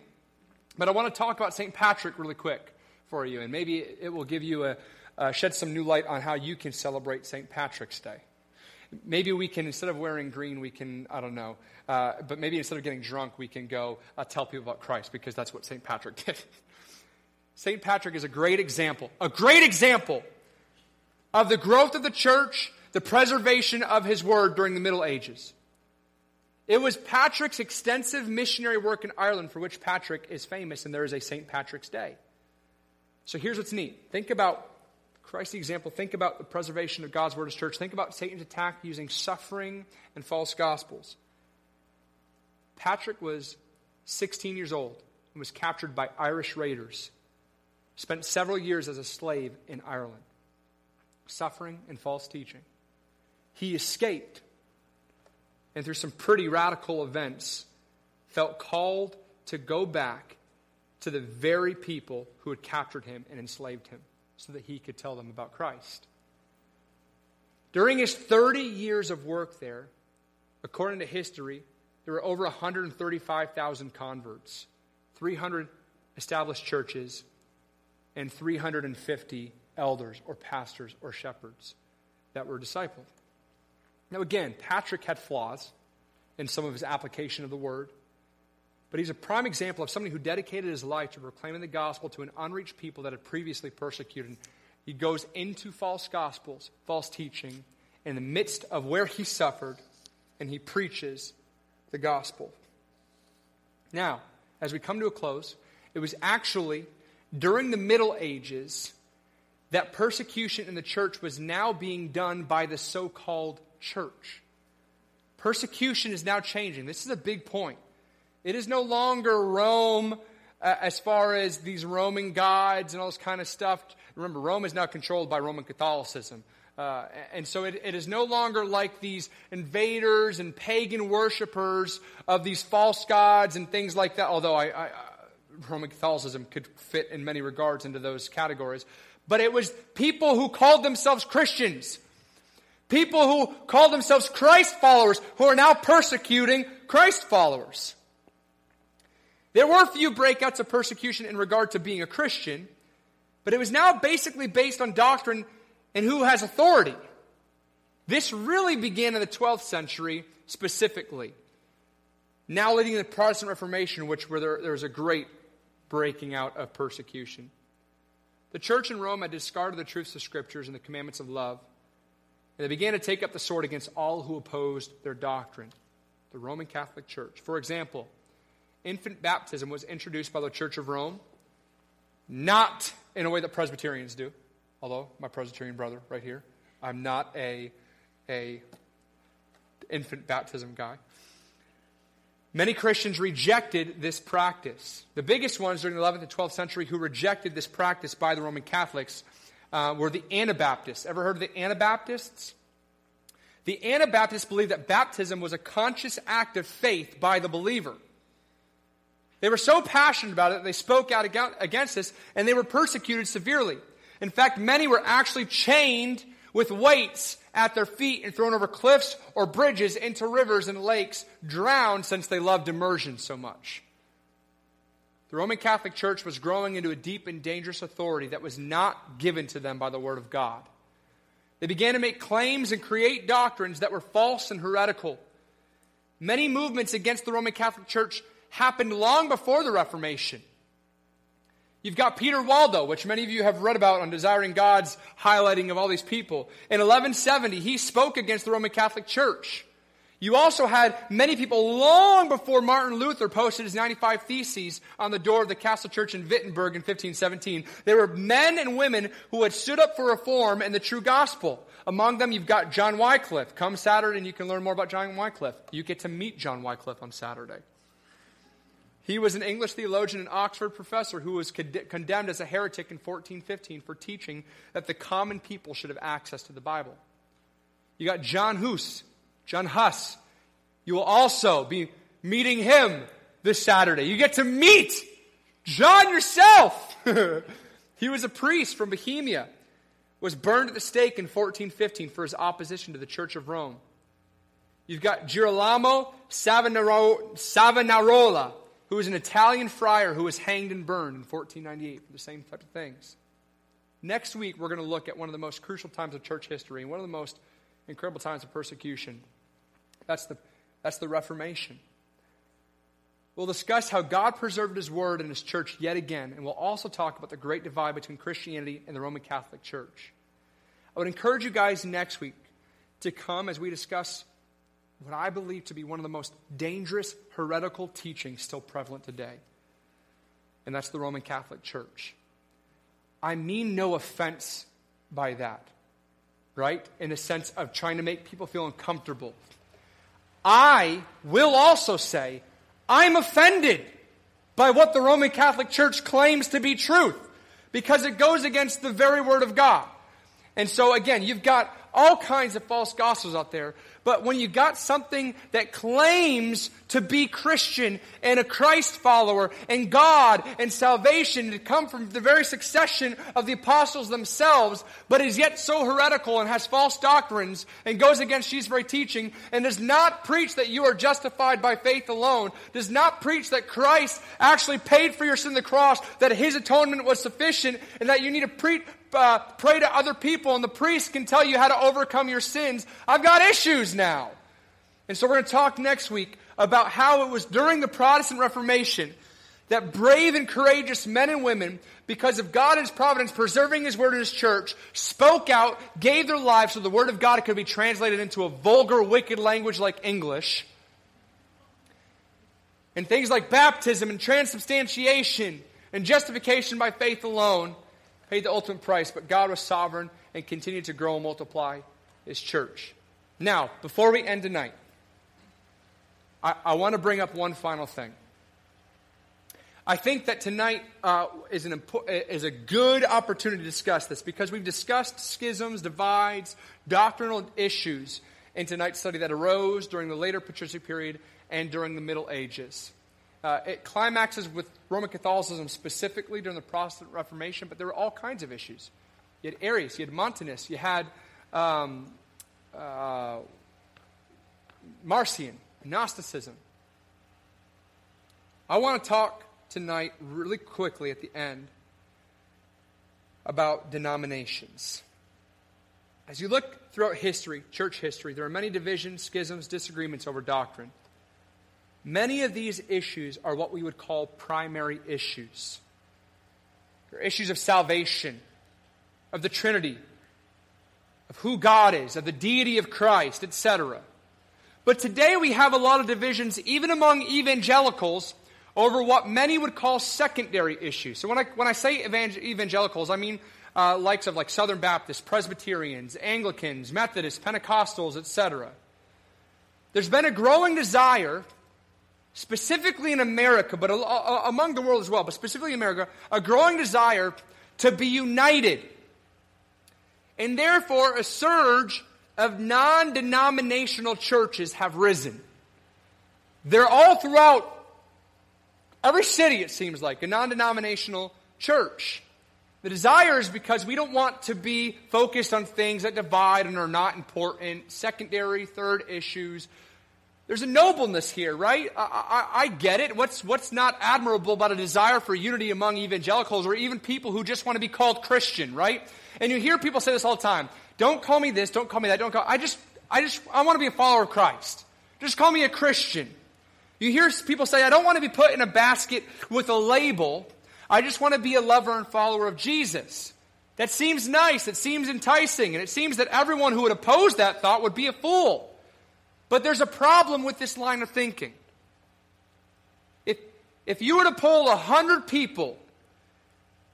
but I want to talk about St. Patrick really quick for you, and maybe it will give you a, uh, shed some new light on how you can celebrate St. Patrick's Day. Maybe we can, instead of wearing green, we can, I don't know, uh, but maybe instead of getting drunk, we can go uh, tell people about Christ because that's what St. Patrick did. St. Patrick is a great example, a great example of the growth of the church, the preservation of his word during the Middle Ages. It was Patrick's extensive missionary work in Ireland for which Patrick is famous, and there is a St. Patrick's Day. So here's what's neat. Think about Christ's example. Think about the preservation of God's word as church. Think about Satan's attack using suffering and false gospels. Patrick was 16 years old and was captured by Irish raiders Spent several years as a slave in Ireland, suffering and false teaching. He escaped, and through some pretty radical events, felt called to go back to the very people who had captured him and enslaved him so that he could tell them about Christ. During his 30 years of work there, according to history, there were over 135,000 converts, 300 established churches, and 350 elders or pastors or shepherds that were discipled. Now, again, Patrick had flaws. in some of his application of the word. But he's a prime example of somebody who dedicated his life to proclaiming the gospel to an unreached people that had previously persecuted. He goes into false gospels, false teaching, in the midst of where he suffered, and he preaches the gospel. Now, as we come to a close, it was actually during the Middle Ages that persecution in the church was now being done by the so called church. Persecution is now changing. This is a big point. It is no longer Rome uh, as far as these Roman gods and all this kind of stuff. Remember, Rome is now controlled by Roman Catholicism. Uh, and so it, it is no longer like these invaders and pagan worshippers of these false gods and things like that, although I, I, Roman Catholicism could fit in many regards into those categories. But it was people who called themselves Christians. People who called themselves Christ followers who are now persecuting Christ followers. There were a few breakouts of persecution in regard to being a Christian, but it was now basically based on doctrine and who has authority. This really began in the 12th century specifically. Now leading to the Protestant Reformation, which where there, there was a great breaking out of persecution. The church in Rome had discarded the truths of scriptures and the commandments of love, and they began to take up the sword against all who opposed their doctrine, the Roman Catholic Church. For example, infant baptism was introduced by the Church of Rome, not in a way that Presbyterians do although my Presbyterian brother right here, I'm not a, a infant baptism guy. Many Christians rejected this practice. The biggest ones during the 11th and 12th century who rejected this practice by the Roman Catholics uh, were the Anabaptists. Ever heard of the Anabaptists? The Anabaptists believed that baptism was a conscious act of faith by the believer. They were so passionate about it they spoke out against this, and they were persecuted severely. In fact, many were actually chained with weights at their feet and thrown over cliffs or bridges into rivers and lakes, drowned since they loved immersion so much. The Roman Catholic Church was growing into a deep and dangerous authority that was not given to them by the Word of God. They began to make claims and create doctrines that were false and heretical. Many movements against the Roman Catholic Church happened long before the Reformation. You've got Peter Waldo, which many of you have read about on Desiring God's highlighting of all these people. In 1170, he spoke against the Roman Catholic Church. You also had many people long before Martin Luther posted his 95 Theses on the door of the Castle Church in Wittenberg in 1517. There were men and women who had stood up for reform and the true gospel. Among them, you've got John Wycliffe. Come Saturday and you can learn more about John Wycliffe. You get to meet John Wycliffe on Saturday. He was an English theologian and Oxford professor who was condemned as a heretic in 1415 for teaching that the common people should have access to the Bible. You got John Huss, John Huss. You will also be meeting him this Saturday. You get to meet John yourself. he was a priest from Bohemia, was burned at the stake in 1415 for his opposition to the Church of Rome. You've got Girolamo Savonarola who was an Italian friar who was hanged and burned in 1498 for the same type of things. Next week, we're going to look at one of the most crucial times of church history and one of the most incredible times of persecution. That's the, that's the Reformation. We'll discuss how God preserved His Word and His church yet again, and we'll also talk about the great divide between Christianity and the Roman Catholic Church. I would encourage you guys next week to come as we discuss what I believe to be one of the most dangerous heretical teachings still prevalent today. And that's the Roman Catholic Church. I mean no offense by that, right? In the sense of trying to make people feel uncomfortable. I will also say, I'm offended by what the Roman Catholic Church claims to be truth because it goes against the very Word of God. And so, again, you've got all kinds of false gospels out there but when you got something that claims to be Christian and a Christ follower and God and salvation to come from the very succession of the apostles themselves, but is yet so heretical and has false doctrines and goes against Jesus' very teaching and does not preach that you are justified by faith alone, does not preach that Christ actually paid for your sin on the cross, that his atonement was sufficient, and that you need to pre- uh, pray to other people and the priest can tell you how to overcome your sins, I've got issues now. And so we're going to talk next week about how it was during the Protestant Reformation that brave and courageous men and women, because of God and His providence preserving His word in His church, spoke out, gave their lives so the word of God could be translated into a vulgar, wicked language like English. And things like baptism and transubstantiation and justification by faith alone paid the ultimate price, but God was sovereign and continued to grow and multiply His church. Now, before we end tonight, I, I want to bring up one final thing. I think that tonight uh, is, an impo- is a good opportunity to discuss this because we've discussed schisms, divides, doctrinal issues in tonight's study that arose during the later patristic period and during the Middle Ages. Uh, it climaxes with Roman Catholicism specifically during the Protestant Reformation, but there were all kinds of issues. You had Arius, you had Montanus, you had um, uh, Marcion, Gnosticism. I want to talk tonight, really quickly at the end, about denominations. As you look throughout history, church history, there are many divisions, schisms, disagreements over doctrine. Many of these issues are what we would call primary issues. They're issues of salvation, of the Trinity, of who God is, of the deity of Christ, etc. But today we have a lot of divisions, even among evangelicals, over what many would call secondary issues. So when I, when I say evangelicals, I mean uh, likes of like Southern Baptists, Presbyterians, Anglicans, Methodists, Pentecostals, etc. There's been a growing desire, specifically in America, but among the world as well, but specifically in America, a growing desire to be united. And therefore, a surge of non denominational churches have risen. They're all throughout every city, it seems like, a non denominational church. The desire is because we don't want to be focused on things that divide and are not important, secondary, third issues. There's a nobleness here, right? I, I, I, get it. What's, what's not admirable about a desire for unity among evangelicals or even people who just want to be called Christian, right? And you hear people say this all the time. Don't call me this, don't call me that, don't call, I just, I just, I want to be a follower of Christ. Just call me a Christian. You hear people say, I don't want to be put in a basket with a label. I just want to be a lover and follower of Jesus. That seems nice, it seems enticing, and it seems that everyone who would oppose that thought would be a fool. But there's a problem with this line of thinking. If, if you were to poll a hundred people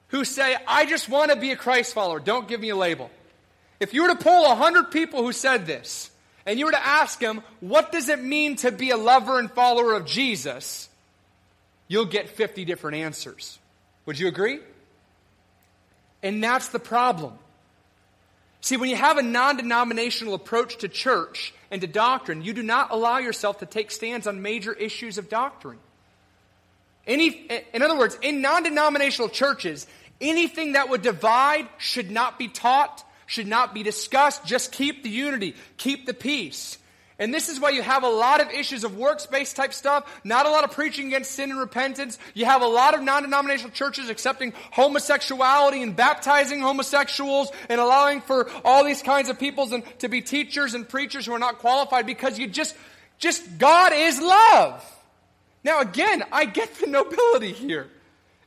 who say, I just want to be a Christ follower, don't give me a label. If you were to poll 100 people who said this, and you were to ask them, what does it mean to be a lover and follower of Jesus? You'll get 50 different answers. Would you agree? And that's the problem. See, when you have a non denominational approach to church and to doctrine, you do not allow yourself to take stands on major issues of doctrine. Any, in other words, in non denominational churches, anything that would divide should not be taught should not be discussed. Just keep the unity, keep the peace. And this is why you have a lot of issues of works-based type stuff, not a lot of preaching against sin and repentance. You have a lot of non-denominational churches accepting homosexuality and baptizing homosexuals and allowing for all these kinds of peoples and to be teachers and preachers who are not qualified because you just, just, God is love. Now again, I get the nobility here.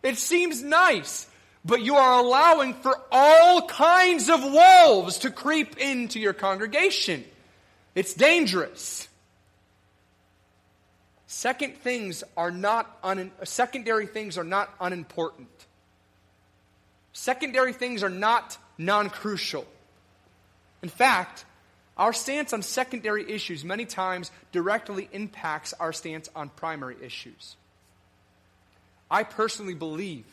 It seems nice but you are allowing for all kinds of wolves to creep into your congregation. It's dangerous. Second things are not un- secondary things are not unimportant. Secondary things are not non-crucial. In fact, our stance on secondary issues many times directly impacts our stance on primary issues. I personally believe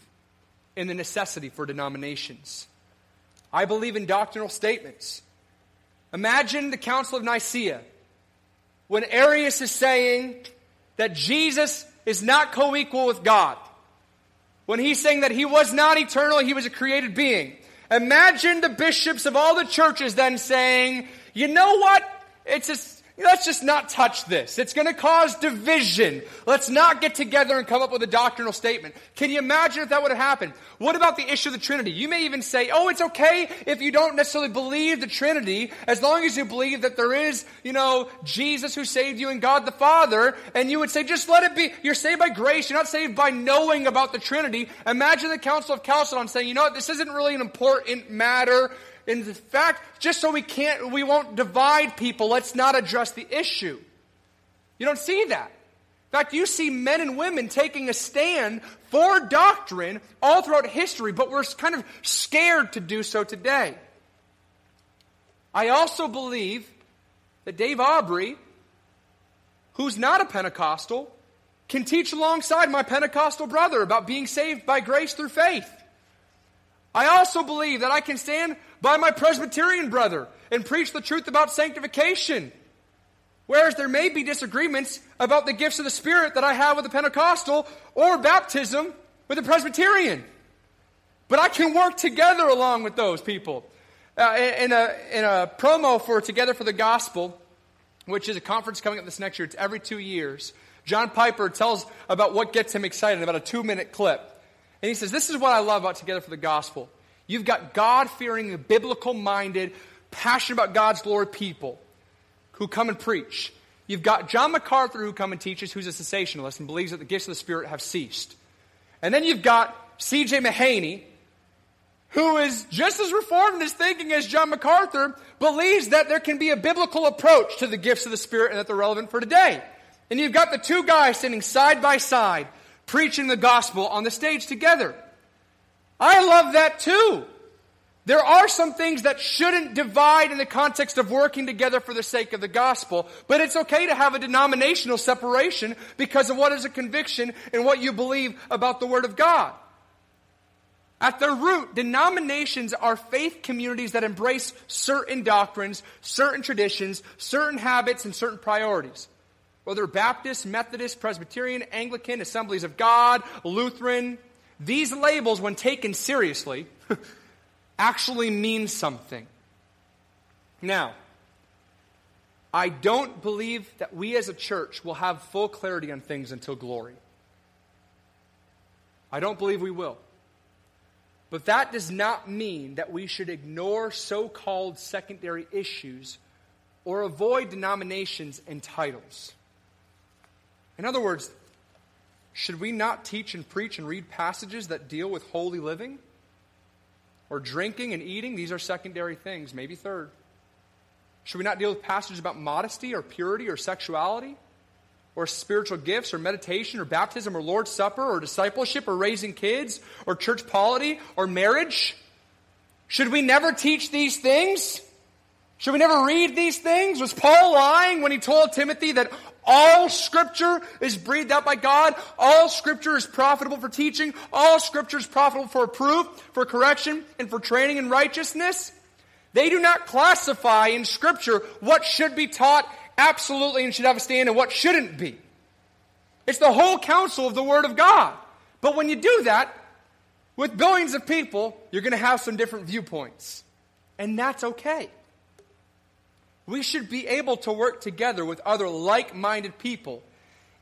in the necessity for denominations. I believe in doctrinal statements. Imagine the Council of Nicaea when Arius is saying that Jesus is not co equal with God. When he's saying that he was not eternal, he was a created being. Imagine the bishops of all the churches then saying, you know what? It's just, Let's just not touch this. It's going to cause division. Let's not get together and come up with a doctrinal statement. Can you imagine if that would have happened? What about the issue of the Trinity? You may even say, oh, it's okay if you don't necessarily believe the Trinity, as long as you believe that there is, you know, Jesus who saved you and God the Father. And you would say, just let it be. You're saved by grace. You're not saved by knowing about the Trinity. Imagine the Council of Chalcedon saying, you know what, this isn't really an important matter. In fact, just so we can't, we won't divide people, let's not address the issue. You don't see that. In fact, you see men and women taking a stand for doctrine all throughout history, but we're kind of scared to do so today. I also believe that Dave Aubrey, who's not a Pentecostal, can teach alongside my Pentecostal brother about being saved by grace through faith. I also believe that I can stand by my Presbyterian brother and preach the truth about sanctification. Whereas there may be disagreements about the gifts of the Spirit that I have with the Pentecostal or baptism with the Presbyterian. But I can work together along with those people. Uh, in, a, in a promo for Together for the Gospel, which is a conference coming up this next year, it's every two years. John Piper tells about what gets him excited, about a two minute clip. And he says, This is what I love about Together for the Gospel. You've got God fearing, biblical minded, passionate about God's glory people who come and preach. You've got John MacArthur who come and teaches, who's a cessationalist and believes that the gifts of the Spirit have ceased. And then you've got C.J. Mahaney, who is just as reformed in his thinking as John MacArthur, believes that there can be a biblical approach to the gifts of the Spirit and that they're relevant for today. And you've got the two guys sitting side by side, preaching the gospel on the stage together. I love that too. There are some things that shouldn't divide in the context of working together for the sake of the gospel, but it's okay to have a denominational separation because of what is a conviction and what you believe about the Word of God. At their root, denominations are faith communities that embrace certain doctrines, certain traditions, certain habits, and certain priorities. Whether Baptist, Methodist, Presbyterian, Anglican, Assemblies of God, Lutheran, these labels, when taken seriously, actually mean something. Now, I don't believe that we as a church will have full clarity on things until glory. I don't believe we will. But that does not mean that we should ignore so called secondary issues or avoid denominations and titles. In other words, should we not teach and preach and read passages that deal with holy living? Or drinking and eating? These are secondary things, maybe third. Should we not deal with passages about modesty or purity or sexuality? Or spiritual gifts or meditation or baptism or Lord's Supper or discipleship or raising kids or church polity or marriage? Should we never teach these things? Should we never read these things? Was Paul lying when he told Timothy that all scripture is breathed out by God. All scripture is profitable for teaching. All scripture is profitable for proof, for correction, and for training in righteousness. They do not classify in scripture what should be taught absolutely and should have a stand and what shouldn't be. It's the whole counsel of the Word of God. But when you do that, with billions of people, you're going to have some different viewpoints. And that's okay. We should be able to work together with other like minded people,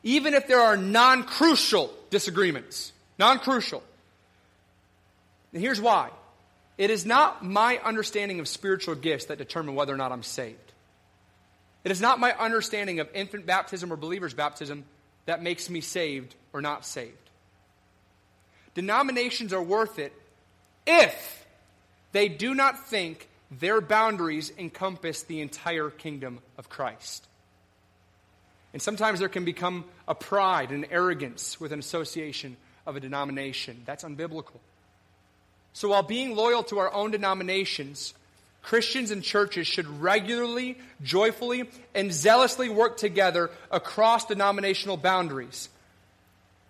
even if there are non crucial disagreements. Non crucial. And here's why it is not my understanding of spiritual gifts that determine whether or not I'm saved. It is not my understanding of infant baptism or believer's baptism that makes me saved or not saved. Denominations are worth it if they do not think their boundaries encompass the entire kingdom of Christ. And sometimes there can become a pride and arrogance with an association of a denomination. That's unbiblical. So while being loyal to our own denominations, Christians and churches should regularly, joyfully, and zealously work together across denominational boundaries.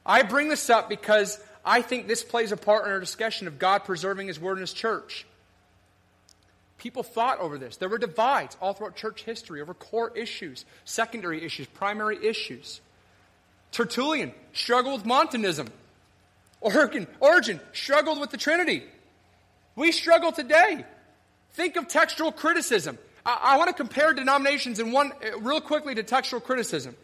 I bring this up because I think this plays a part in our discussion of God preserving His Word in His church. People fought over this. There were divides all throughout church history over core issues, secondary issues, primary issues. Tertullian struggled with Montanism. Origen, Origen struggled with the Trinity. We struggle today. Think of textual criticism. I, I want to compare denominations in one, uh, real quickly to textual criticism.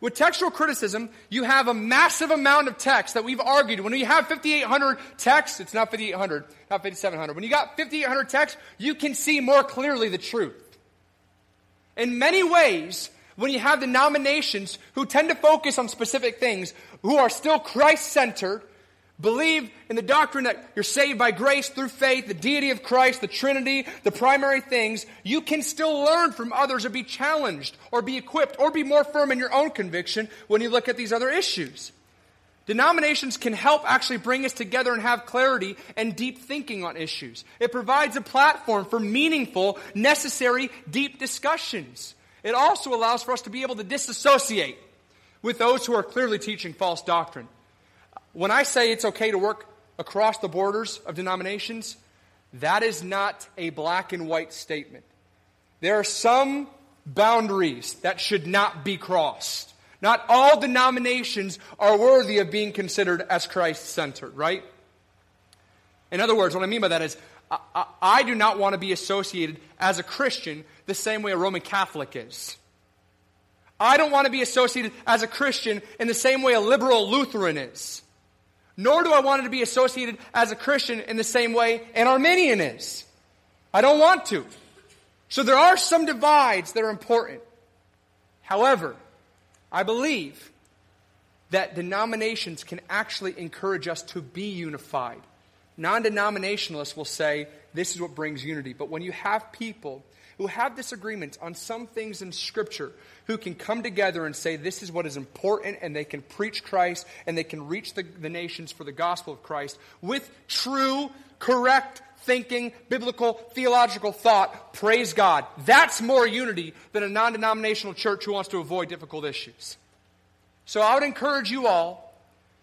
With textual criticism, you have a massive amount of text that we've argued. When you have 5,800 texts, it's not 5,800, not 5,700. When you got 5,800 texts, you can see more clearly the truth. In many ways, when you have denominations who tend to focus on specific things, who are still Christ centered, Believe in the doctrine that you're saved by grace through faith, the deity of Christ, the Trinity, the primary things. You can still learn from others or be challenged or be equipped or be more firm in your own conviction when you look at these other issues. Denominations can help actually bring us together and have clarity and deep thinking on issues. It provides a platform for meaningful, necessary, deep discussions. It also allows for us to be able to disassociate with those who are clearly teaching false doctrine. When I say it's okay to work across the borders of denominations, that is not a black and white statement. There are some boundaries that should not be crossed. Not all denominations are worthy of being considered as Christ centered, right? In other words, what I mean by that is, I, I, I, do not want to be associated as a Christian the same way a Roman Catholic is. I don't want to be associated as a Christian in the same way a liberal Lutheran is nor do I want to be associated as a Christian in the same way an Arminian is. I don't want to. So there are some divides that are important. However, I believe that denominations can actually encourage us to be unified. Non denominationalists will say this is what brings unity. But when you have people who have disagreements on some things in Scripture, who can come together and say this is what is important, and they can preach Christ, and they can reach the, the nations for the gospel of Christ with true, correct thinking, biblical, theological thought, praise God. That's more unity than a non denominational church who wants to avoid difficult issues. So I would encourage you all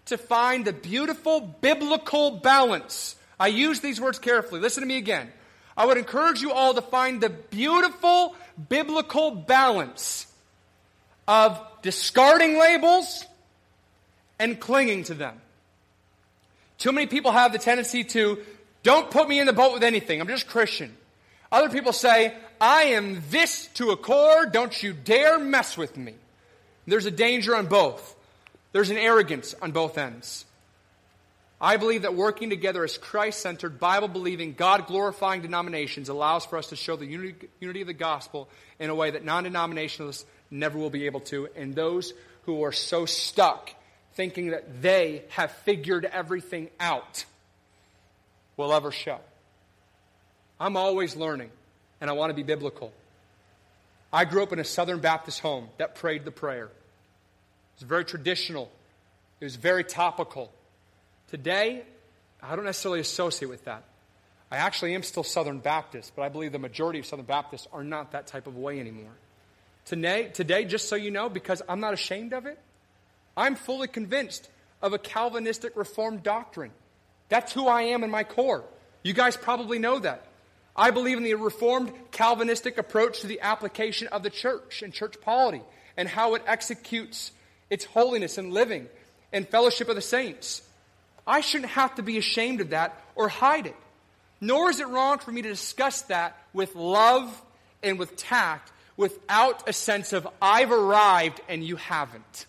to find the beautiful biblical balance. I use these words carefully. Listen to me again. I would encourage you all to find the beautiful biblical balance of discarding labels and clinging to them. Too many people have the tendency to, don't put me in the boat with anything, I'm just Christian. Other people say, I am this to a core, don't you dare mess with me. There's a danger on both. There's an arrogance on both ends. I believe that working together as Christ centered, Bible believing, God glorifying denominations allows for us to show the unity, of the gospel in a way that non denominationalists never will be able to. And those who are so stuck thinking that they have figured everything out will ever show. I'm always learning, and I want to be biblical. I grew up in a Southern Baptist home that prayed the prayer. It was very traditional, it was very topical. Today, I don't necessarily associate with that. I actually am still Southern Baptist, but I believe the majority of Southern Baptists are not that type of way anymore. Today, today, just so you know, because I'm not ashamed of it, I'm fully convinced of a Calvinistic Reformed doctrine. That's who I am in my core. You guys probably know that. I believe in the Reformed Calvinistic approach to the application of the church and church polity and how it executes its holiness and living and fellowship of the saints. I shouldn't have to be ashamed of that or hide it. Nor is it wrong for me to discuss that with love and with tact without a sense of, I've arrived and you haven't.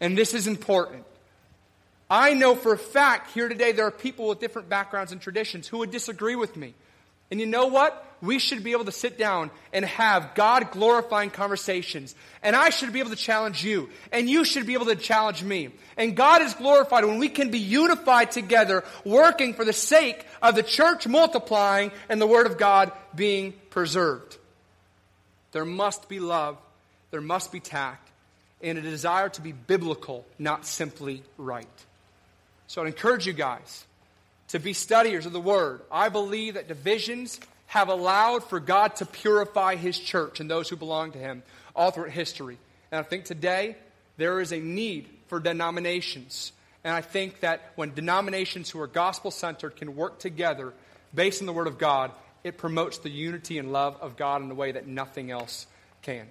And this is important. I know for a fact here today there are people with different backgrounds and traditions who would disagree with me. And you know what? We should be able to sit down and have God glorifying conversations. And I should be able to challenge you. And you should be able to challenge me. And God is glorified when we can be unified together, working for the sake of the church multiplying and the Word of God being preserved. There must be love, there must be tact, and a desire to be biblical, not simply right. So i encourage you guys to be studiers of the Word. I believe that divisions have allowed for God to purify His church and those who belong to Him all throughout history. And I think today there is a need for denominations. And I think that when denominations who are gospel centered can work together based on the Word of God, it promotes the unity and love of God in a way that nothing else can.